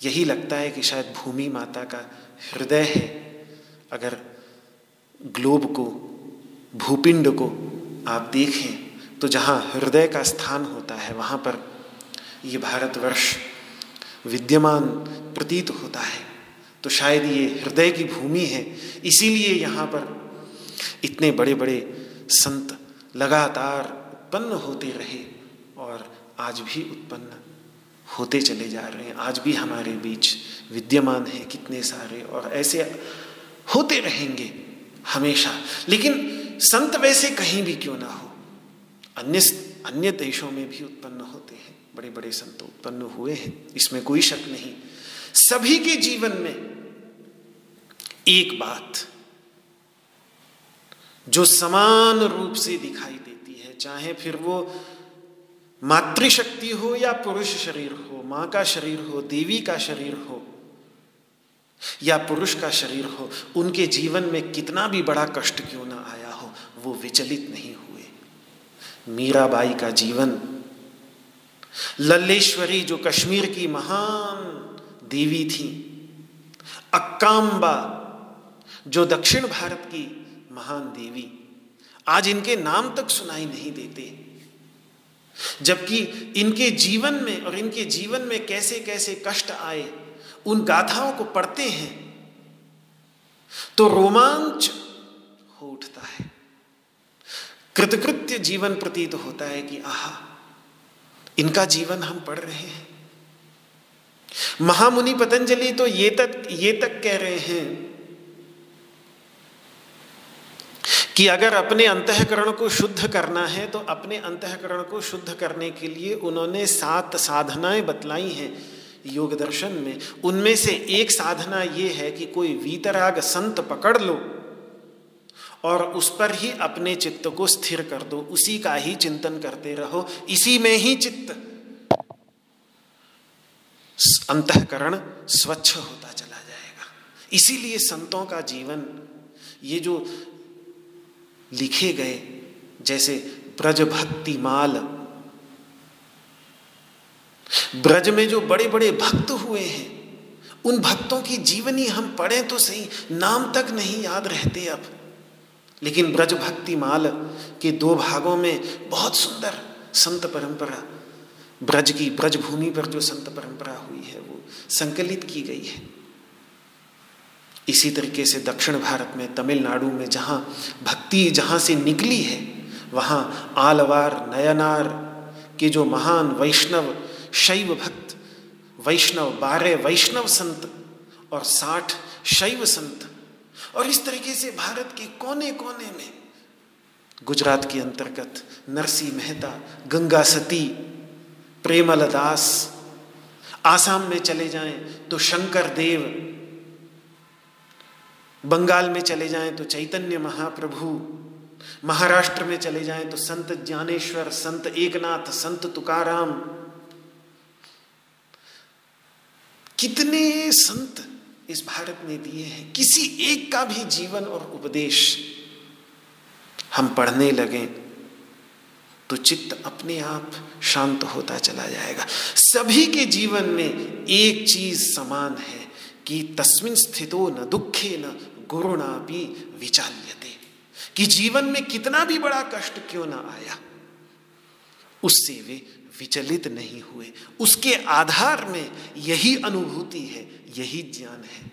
A: यही लगता है कि शायद भूमि माता का हृदय है। अगर ग्लोब को, भूपिंड को आप देखें तो जहाँ हृदय का स्थान होता है, वहाँ पर ये भारतवर्ष विद्यमान प्रतीत होता है। तो शायद ये हृदय की भूमि है। इसीलिए यहाँ पर इतने बड़े बड़े संत लगातार उत्पन्न होते रहे और आज भी उत्पन्न होते चले जा रहे हैं। आज भी हमारे बीच विद्यमान है कितने सारे और ऐसे होते रहेंगे हमेशा। लेकिन संत वैसे कहीं भी क्यों ना हो? अन्य अन्य देशों में भी उत्पन्न होते हैं। बड़े बड़े संत उत्पन्न हुए हैं। इसमें कोई शक नहीं। सभी के जीवन में एक बात जो समान रूप से दिखाई देती है, चाहे फिर वो मातृशक्ति हो या पुरुष शरीर हो, माँ का शरीर हो, देवी का शरीर हो या पुरुष का शरीर हो, उनके जीवन में कितना भी बड़ा कष्ट क्यों ना आया हो, वो विचलित नहीं हुए। मीराबाई का जीवन, लल्लेश्वरी जो कश्मीर की महान देवी थी। अक्काम्बा जो दक्षिण भारत की महान देवी, आज इनके नाम तक सुनाई नहीं देते। जबकि इनके जीवन में और इनके जीवन में कैसे कैसे कष्ट आए, उन गाथाओं को पढ़ते हैं तो रोमांच हो उठता है। कृतकृत्य जीवन प्रतीत तो होता है कि आहा, इनका जीवन हम पढ़ रहे हैं। महामुनि पतंजलि तो ये तक ये तक कह रहे हैं कि अगर अपने अंतकरण को शुद्ध करना है तो अपने अंतकरण को शुद्ध करने के लिए उन्होंने सात साधनाएँ बतलाई हैं योग दर्शन में। उनमें से एक साधना ये है कि कोई वीतराग संत पकड़ लो और उस पर ही अपने चित्त को स्थिर कर दो। उसी का ही चिंतन करते रहो। इसी में ही चित्त अंतकरण स्वच्छ होता चला जाएगा। इसीलिए संतों का जीवन, ये जो लिखे गए, जैसे ब्रज भक्ति माल, ब्रज में जो बड़े बड़े भक्त हुए हैं, उन भक्तों की जीवनी हम पढ़े तो सही, नाम तक नहीं याद रहते अब। लेकिन ब्रज भक्ति माल के दो भागों में बहुत सुंदर संत परंपरा ब्रज की, ब्रज भूमि पर जो संत परंपरा हुई है, वो संकलित की गई है। इसी तरीके से दक्षिण भारत में, तमिलनाडु में जहाँ भक्ति जहाँ से निकली है, वहाँ आलवार, नयनार के जो महान वैष्णव, शैव भक्त, वैष्णव, बारह वैष्णव संत और साठ शैव संत और इस तरीके से भारत के कोने कोने में गुजरात के अंतर्गत नरसी मेहता, गंगा सती प्रेमल दास आसाम में चले जाएँ तो शंकर देव बंगाल में चले जाएँ तो चैतन्य महाप्रभु, महाराष्ट्र में चले जाएँ तो संत ज्ञानेश्वर, संत एकनाथ, संत तुकाराम। कितने संत इस भारत में दिए हैं? किसी एक का भी जीवन और उपदेश हम पढ़ने लगें। तो चित्त अपने आप शांत होता चला जाएगा। सभी के जीवन में एक चीज़ समान है कि तस्मिन स्थितो न दुखे न गुरुणा भी विचाल्यते। कि जीवन में कितना भी बड़ा कष्ट क्यों ना आया, उससे वे विचलित नहीं हुए। उसके आधार में यही अनुभूति है, यही ज्ञान है,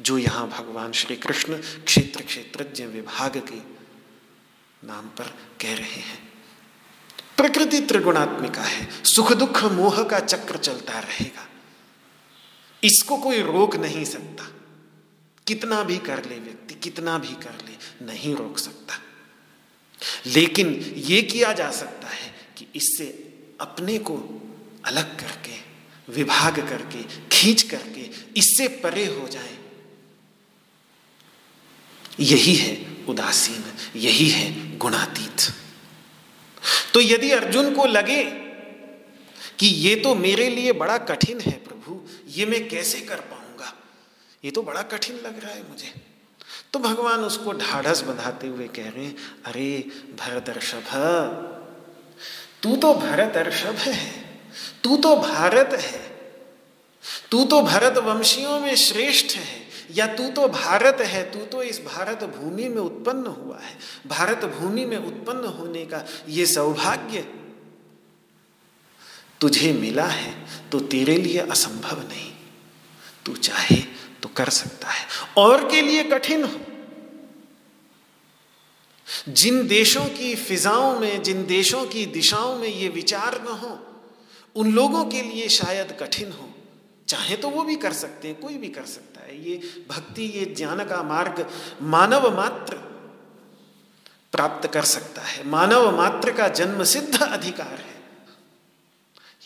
A: जो यहाँ भगवान श्री कृष्ण क्षेत्र क्षेत्रज्ञ विभाग के नाम पर कह रहे हैं। प्रकृति त्रिगुणात्मिका है। सुख, दुख, मोह का चक्र चलता रहेगा। इसको कोई रोक नहीं सकता। कितना भी कर ले व्यक्ति, कितना भी कर ले, नहीं रोक सकता। लेकिन यह किया जा सकता है कि इससे अपने को अलग करके, विभाग करके, खींच करके इससे परे हो जाए। यही है उदासीन, यही है गुणातीत। तो यदि अर्जुन को लगे कि ये तो मेरे लिए बड़ा कठिन है प्रभु, ये मैं कैसे कर पाऊँगा? ये तो बड़ा कठिन लग रहा है मुझे। तो भगवान उसको ढाढ़स बंधाते हुए कह रहे हैं, अरे भरदर्शभ तू तो भरत अर्षभ है, तू तो भारत है, तू तो भरत वंशियों में श्रेष्ठ है या तू तो भारत है, तू तो इस भारत भूमि में उत्पन्न हुआ है। भारत भूमि में उत्पन्न होने का ये सौभाग्य तुझे मिला है तो तेरे लिए असंभव नहीं। तू चाहे तो कर सकता है, और के लिए कठिन हो। जिन देशों की फिजाओं में, जिन देशों की दिशाओं में ये विचार न हो, उन लोगों के लिए शायद कठिन हो। चाहे तो वो भी कर सकते हैं, कोई भी कर सकता है ये भक्ति, ये ज्ञान का मार्ग मानव मात्र प्राप्त कर सकता है। मानव मात्र का जन्म सिद्ध अधिकार है।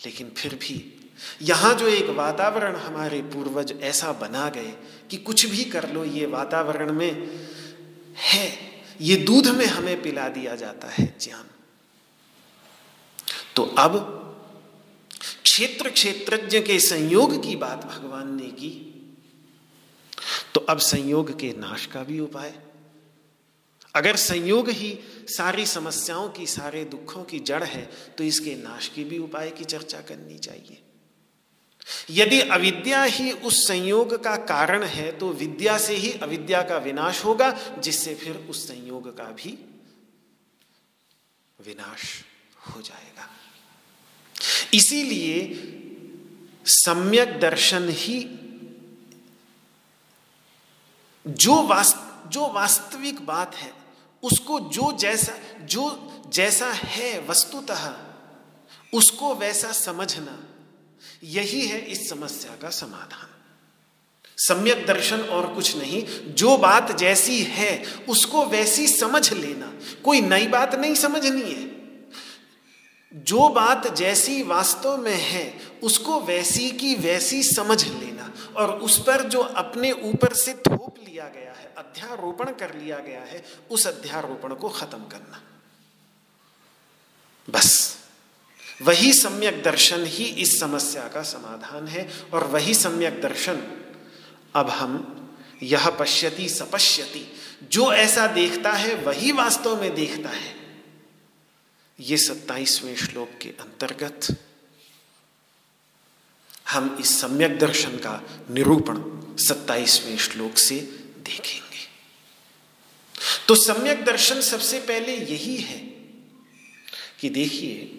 A: लेकिन फिर भी यहाँ जो एक वातावरण हमारे पूर्वज ऐसा बना गए कि कुछ भी कर लो, ये वातावरण में है। ये दूध में हमें पिला दिया जाता है ज्ञान। तो अब क्षेत्र क्षेत्रज्ञ के संयोग की बात भगवान ने की। तो अब संयोग के नाश का भी उपाय। अगर संयोग ही सारी समस्याओं की, सारे दुखों की जड़ है तो इसके नाश की भी उपाय की चर्चा करनी चाहिए। यदि अविद्या ही उस संयोग का कारण है तो विद्या से ही अविद्या का विनाश होगा, जिससे फिर उस संयोग का भी विनाश हो जाएगा। इसीलिए सम्यक दर्शन ही जो वास्त, जो वास्तविक बात है, उसको जो जैसा जो जैसा है वस्तुतः, उसको वैसा समझना, यही है इस समस्या का समाधान। सम्यक दर्शन और कुछ नहीं, जो बात जैसी है, उसको वैसी समझ लेना। कोई नई बात नहीं समझनी है। जो बात जैसी वास्तव में है, उसको वैसी की वैसी समझ लेना। और उस पर जो अपने ऊपर से थोप लिया गया है, अध्यारोपण कर लिया गया है, उस अध्यारोपण को खत्म करना। बस। वही सम्यक दर्शन ही इस समस्या का समाधान है और वही सम्यक दर्शन अब हम यह पश्यति सपश्यति, जो ऐसा देखता है वही वास्तव में देखता है। ये सत्ताईसवें श्लोक के अंतर्गत हम इस सम्यक दर्शन का निरूपण सत्ताईसवें श्लोक से देखेंगे। तो सम्यक दर्शन सबसे पहले यही है कि देखिए,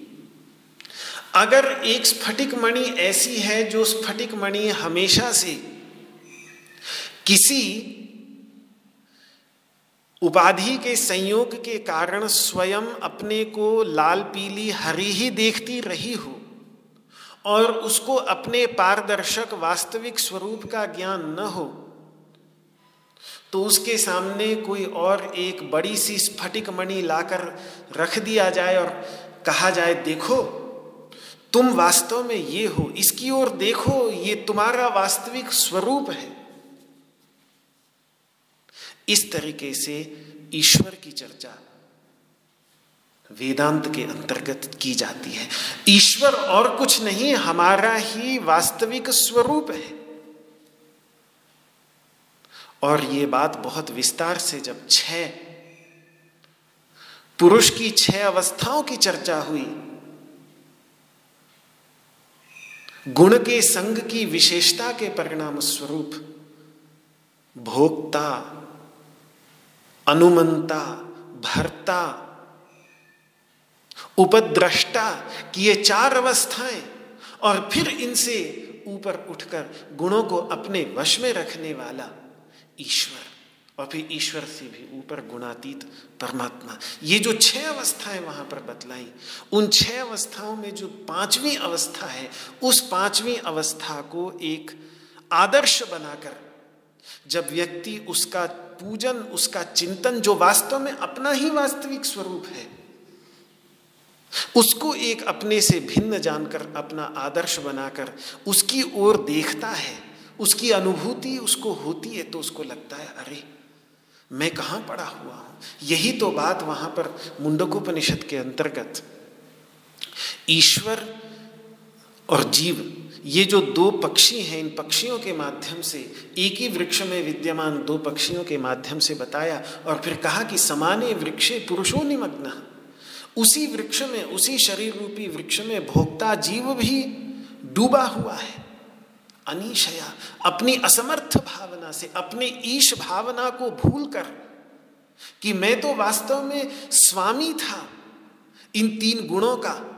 A: अगर एक स्फटिक मणि ऐसी है जो स्फटिक मणि हमेशा से किसी उपाधि के संयोग के कारण स्वयं अपने को लाल पीली हरी ही देखती रही हो और उसको अपने पारदर्शक वास्तविक स्वरूप का ज्ञान न हो तो उसके सामने कोई और एक बड़ी सी स्फटिक मणि लाकर रख दिया जाए और कहा जाए, देखो, तुम वास्तव में ये हो, इसकी ओर देखो, ये तुम्हारा वास्तविक स्वरूप है। इस तरीके से ईश्वर की चर्चा वेदांत के अंतर्गत की जाती है। ईश्वर और कुछ नहीं, हमारा ही वास्तविक स्वरूप है। और ये बात बहुत विस्तार से जब छह, पुरुष की छह अवस्थाओं की चर्चा हुई, गुण के संग की विशेषता के परिणाम स्वरूप, भोक्ता, अनुमंता, भरता उपद्रष्टा की ये चार अवस्थाएँ और फिर इनसे ऊपर उठकर गुणों को अपने वश में रखने वाला ईश्वर और फिर ईश्वर से भी ऊपर गुणातीत परमात्मा। ये जो छह अवस्थाएँ वहाँ पर बतलाई, उन छह अवस्थाओं में जो पांचवी अवस्था है, उस पांचवी अवस्था को एक आदर्श बनाकर जब व्यक्ति उसका पूजन, उसका चिंतन जो वास्तव में अपना ही वास्तविक स्वरूप है उसको एक अपने से भिन्न जानकर, अपना आदर्श बनाकर, उसकी ओर देखता है, उसकी अनुभूति उसको होती है तो उसको लगता है, अरे, मैं कहाँ पड़ा हुआ हूँ? यही तो बात वहाँ पर मुंडकोपनिषद के अंतर्गत। ईश्वर और जीव, ये जो दो पक्षी हैं, इन पक्षियों के माध्यम से, एक ही वृक्ष में विद्यमान दो पक्षियों के माध्यम से बताया और फिर कहा कि समाने वृक्षे पुरुषो निमग्न। उसी वृक्ष में, उसी शरीर रूपी वृक्ष में भोक्ता जीव भी डूबा हुआ है। अनिशया, अपनी असमर्थ भावना से, अपने ईश भावना को भूलकर कि मैं तो वास्तव में स्वामी था। इन तीन गुणों का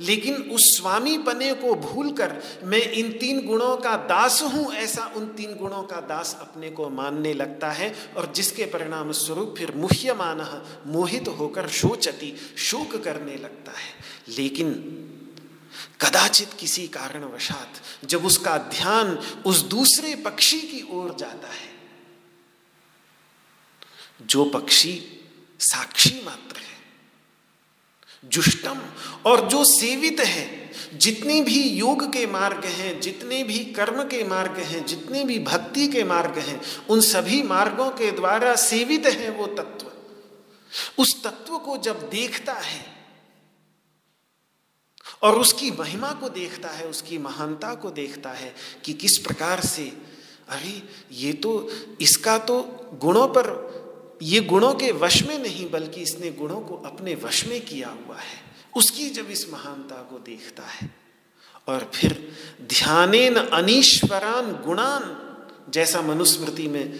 A: लेकिन उस स्वामी पने को भूलकर मैं इन तीन गुणों का दास हूँ ऐसा उन तीन गुणों का दास अपने को मानने लगता है और जिसके परिणाम स्वरूप फिर मुह्य मुह्यमान मोहित होकर शोचती, शोक करने लगता है। लेकिन कदाचित किसी कारणवशात जब उसका ध्यान उस दूसरे पक्षी की ओर जाता है, जो पक्षी साक्षी मात्र है जुष्टम। और जो सेवित है, जितने भी योग के मार्ग हैं, जितने भी कर्म के मार्ग हैं, जितने भी भक्ति के मार्ग हैं, उन सभी मार्गों के द्वारा सेवित है वो तत्व। उस तत्व को जब देखता है, और उसकी महिमा को देखता है, उसकी महानता को देखता है कि किस प्रकार से, अरे, ये तो इसका तो गुणों पर ये गुणों के वश में नहीं, बल्कि इसने गुणों को अपने वश में किया हुआ है। उसकी जब इस महानता को देखता है, और फिर ध्यानेन अनीश्वरान गुणान, जैसा मनुस्मृति में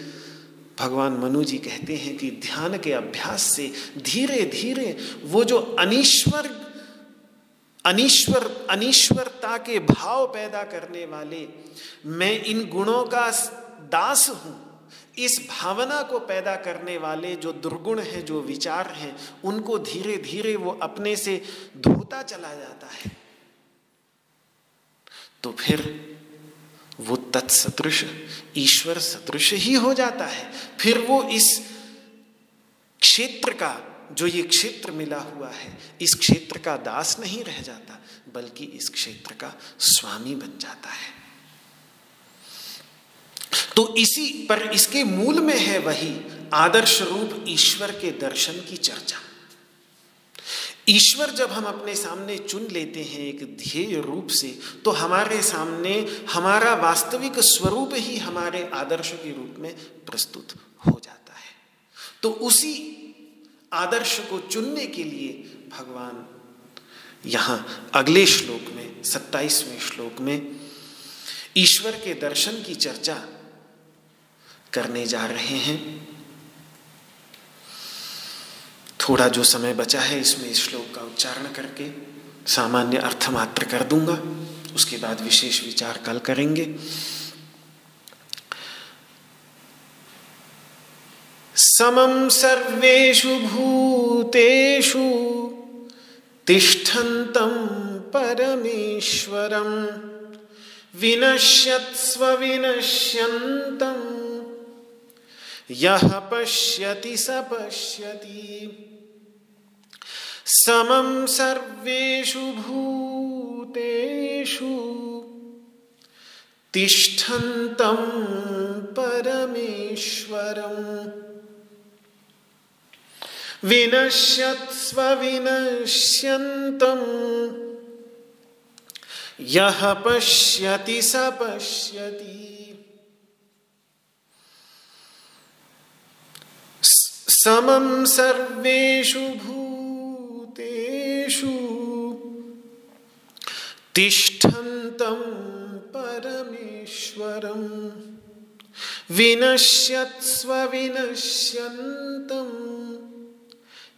A: भगवान मनु जी कहते हैं कि ध्यान के अभ्यास से धीरे धीरे वो जो अनिश्वर अनिश्वर, अनिश्वरता के भाव पैदा करने वाले, मैं इन गुणों का दास हूँ। इस भावना को पैदा करने वाले जो दुर्गुण हैं, जो विचार हैं, उनको धीरे धीरे वो अपने से धोता चला जाता है। तो फिर वो तत्सदृश, ईश्वर सदृश ही हो जाता है। फिर वो इस क्षेत्र का, जो ये क्षेत्र मिला हुआ है, इस क्षेत्र का दास नहीं रह जाता, बल्कि इस क्षेत्र का स्वामी बन जाता है। तो इसी, पर इसके मूल में है वही आदर्श रूप ईश्वर के दर्शन की चर्चा। ईश्वर जब हम अपने सामने चुन लेते हैं एक ध्येय रूप से तो हमारे सामने हमारा वास्तविक स्वरूप ही हमारे आदर्श के रूप में प्रस्तुत हो जाता है। तो उसी आदर्श को चुनने के लिए भगवान यहाँ अगले श्लोक में, सत्ताईसवें श्लोक में ईश्वर के दर्शन की चर्चा करने जा रहे हैं। थोड़ा जो समय बचा है, इसमें इस श्लोक का उच्चारण करके सामान्य अर्थ मात्र कर दूँगा। उसके बाद विशेष विचार कल करेंगे। समम सर्वेषु भूतेषु तिष्ठन्तं परमेश्वरं। विनश्यत्स्व विनश्यन्तं यः पश्यति स पश्यति। समं सर्वेषु भूतेषु तिष्ठन्तं परमेश्वरम्। विनश्यत्स्व विनश्यन्तम् यः पश्यति स पश्यति। समं सर्वेषु भूतेषु तिष्ठन्तं परमेश्वरम् विनश्यत्स्व विनश्यन्तम्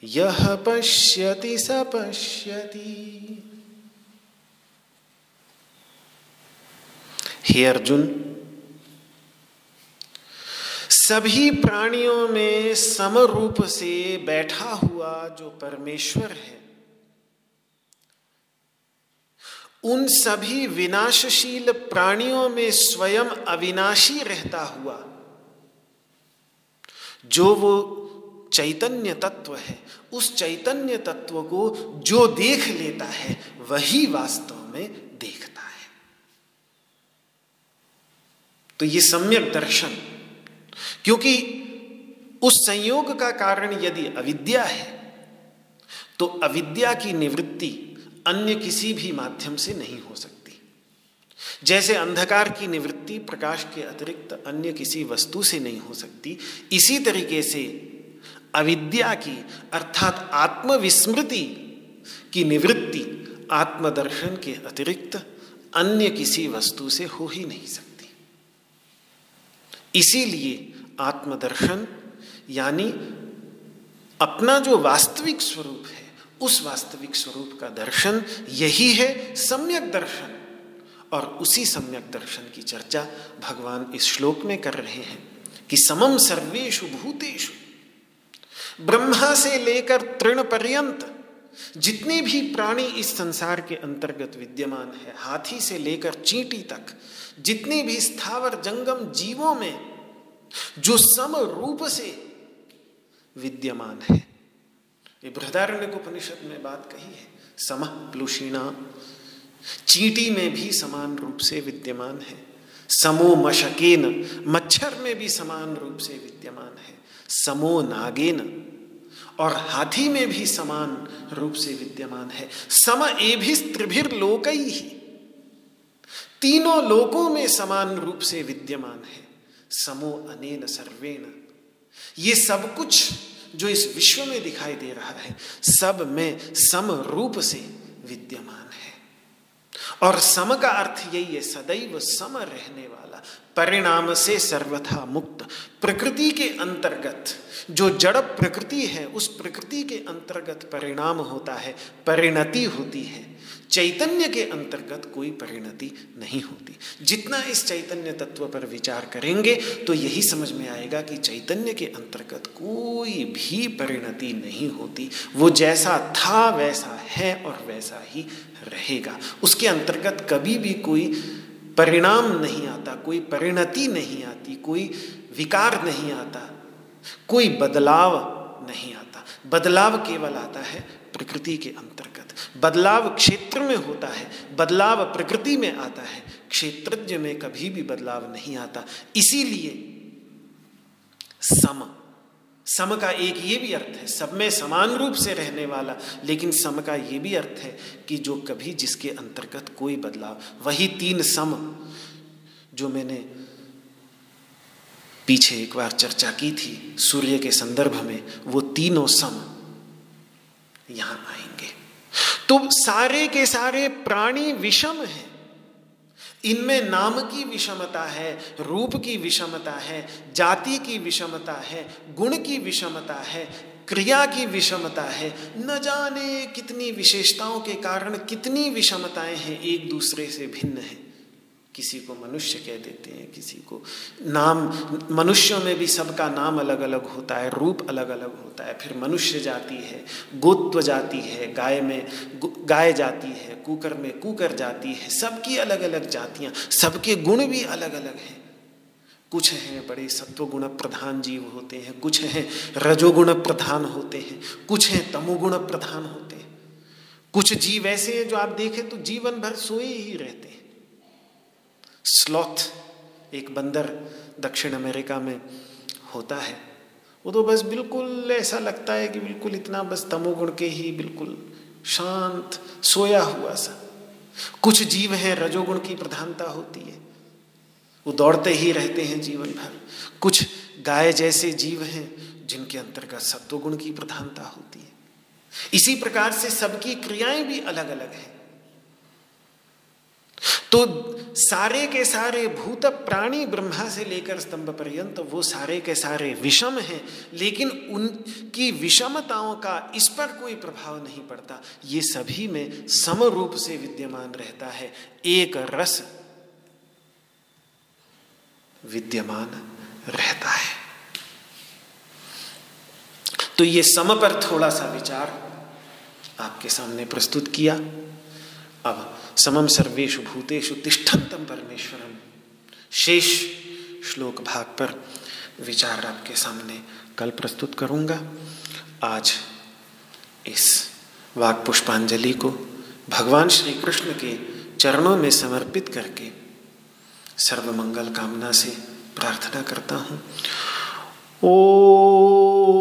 A: यह पश्यति स पश्यति। हे अर्जुन सभी प्राणियों में समरूप से बैठा हुआ जो परमेश्वर है, उन सभी विनाशशील प्राणियों में स्वयं अविनाशी रहता हुआ, जो वो चैतन्य तत्व है, उस चैतन्य तत्व को जो देख लेता है, वही वास्तव में देखता है। तो ये सम्यक दर्शन क्योंकि उस संयोग का कारण यदि अविद्या है तो अविद्या की निवृत्ति अन्य किसी भी माध्यम से नहीं हो सकती। जैसे अंधकार की निवृत्ति प्रकाश के अतिरिक्त अन्य किसी वस्तु से नहीं हो सकती, इसी तरीके से अविद्या की, अर्थात आत्मविस्मृति की निवृत्ति आत्मदर्शन के अतिरिक्त अन्य किसी वस्तु से हो ही नहीं सकती। इसीलिए आत्मदर्शन, यानी अपना जो वास्तविक स्वरूप है, उस वास्तविक स्वरूप का दर्शन, यही है सम्यक दर्शन। और उसी सम्यक दर्शन की चर्चा भगवान इस श्लोक में कर रहे हैं कि समम सर्वेशु भूतेषु। ब्रह्मा से लेकर तृण पर्यंत जितने भी प्राणी इस संसार के अंतर्गत विद्यमान है, हाथी से लेकर चींटी तक, जितने भी स्थावर जंगम जीवों में जो सम रूप से विद्यमान है। ये बृहदारण्य उपनिषद में बात कही है। सम प्लुषीणा चींटी में भी समान रूप से विद्यमान है। समो मशकेन, मच्छर में भी समान रूप से विद्यमान है। समो नागेन, और हाथी में भी समान रूप से विद्यमान है। सम एभिस त्रिभिर लोक ही तीनों लोकों में समान रूप से विद्यमान है। समो अनेन सर्वेन ये सब कुछ जो इस विश्व में दिखाई दे रहा है, सब में सम रूप से विद्यमान है। और सम का अर्थ यही है, सदैव सम रहने वाला, परिणाम से सर्वथा मुक्त। प्रकृति के अंतर्गत जो जड़ प्रकृति है, उस प्रकृति के अंतर्गत परिणाम होता है, परिणति होती है। चैतन्य के अंतर्गत कोई परिणति नहीं होती। जितना इस चैतन्य तत्व पर विचार करेंगे तो यही समझ में आएगा कि चैतन्य के अंतर्गत कोई भी परिणति नहीं होती। वो जैसा था, वैसा है और वैसा ही रहेगा। उसके अंतर्गत कभी भी कोई परिणाम नहीं आता, कोई परिणति नहीं आती, कोई विकार नहीं आता, कोई बदलाव नहीं आता। बदलाव केवल आता है प्रकृति के अंतर्गत। बदलाव क्षेत्र में होता है, बदलाव प्रकृति में आता है, क्षेत्रज्ञ में कभी भी बदलाव नहीं आता। इसीलिए सम। सम का एक ये भी अर्थ है, सब में समान रूप से रहने वाला, लेकिन सम का ये भी अर्थ है कि जो कभी जिसके अंतर्गत कोई बदलाव। वही तीन सम जो मैंने पीछे एक बार चर्चा की थी, सूर्य के संदर्भ में, वो तीनों सम यहाँ आएँगे। तो सारे के सारे प्राणी विषम हैं। इनमें नाम की विषमता है, रूप की विषमता है, जाति की विषमता है, गुण की विषमता है, क्रिया की विषमता है। न जाने कितनी विशेषताओं के कारण कितनी विषमताएँ हैं, एक दूसरे से भिन्न हैं। किसी को मनुष्य कह देते हैं, किसी को नाम, मनुष्यों में भी सबका नाम अलग अलग होता है, रूप अलग अलग होता है। फिर मनुष्य जाति है, गोत्व जाति है, गाय में गाय जाति है, कुकर में कुकर जाति है, सबकी अलग अलग जातियाँ, सबके गुण भी अलग अलग हैं। कुछ हैं बड़े सत्वगुण प्रधान जीव होते हैं, कुछ हैं रजोगुण प्रधान होते हैं, कुछ हैं तमोगुण प्रधान होते हैं। कुछ जीव ऐसे हैं जो आप देखें तो जीवन भर सोए ही रहते हैं। स्लॉथ एक बंदर दक्षिण अमेरिका में होता है। वो तो बस बिल्कुल ऐसा लगता है कि बिल्कुल इतना बस तमोगुण के ही बिल्कुल शांत, सोया हुआ सा। कुछ जीव हैं, रजोगुण की प्रधानता होती है। वो दौड़ते ही रहते हैं जीवन भर। कुछ गाय जैसे जीव हैं, जिनके अंतर्गत सत्वगुण की प्रधानता होती है। इसी प्रकार से सबकी क्रियाएँ भी अलग अलग हैं। तो सारे के सारे भूत प्राणी ब्रह्मा से लेकर स्तंभ पर्यंत, वो सारे के सारे विषम हैं, लेकिन उनकी विषमताओं का इस पर कोई प्रभाव नहीं पड़ता। ये सभी में सम रूप से विद्यमान रहता है। एक रस विद्यमान रहता है। तो ये सम पर थोड़ा सा विचार आपके सामने प्रस्तुत किया। अब समम सर्वेशु भूतेषु तिष्ठन्तम परमेश्वरम। शेष श्लोक भाग पर विचार आपके सामने कल प्रस्तुत करूँगा। आज इस वाक पुष्पांजलि को भगवान श्री कृष्ण के चरणों में समर्पित करके सर्वमंगल कामना से प्रार्थना करता हूँ। ओ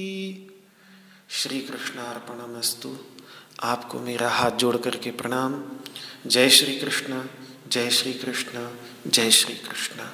A: श्री कृष्ण कृष्णार्पणमस्तु आपको मेरा हाथ जोड़ करके प्रणाम। जय श्री कृष्ण जय श्री कृष्ण जय श्री कृष्ण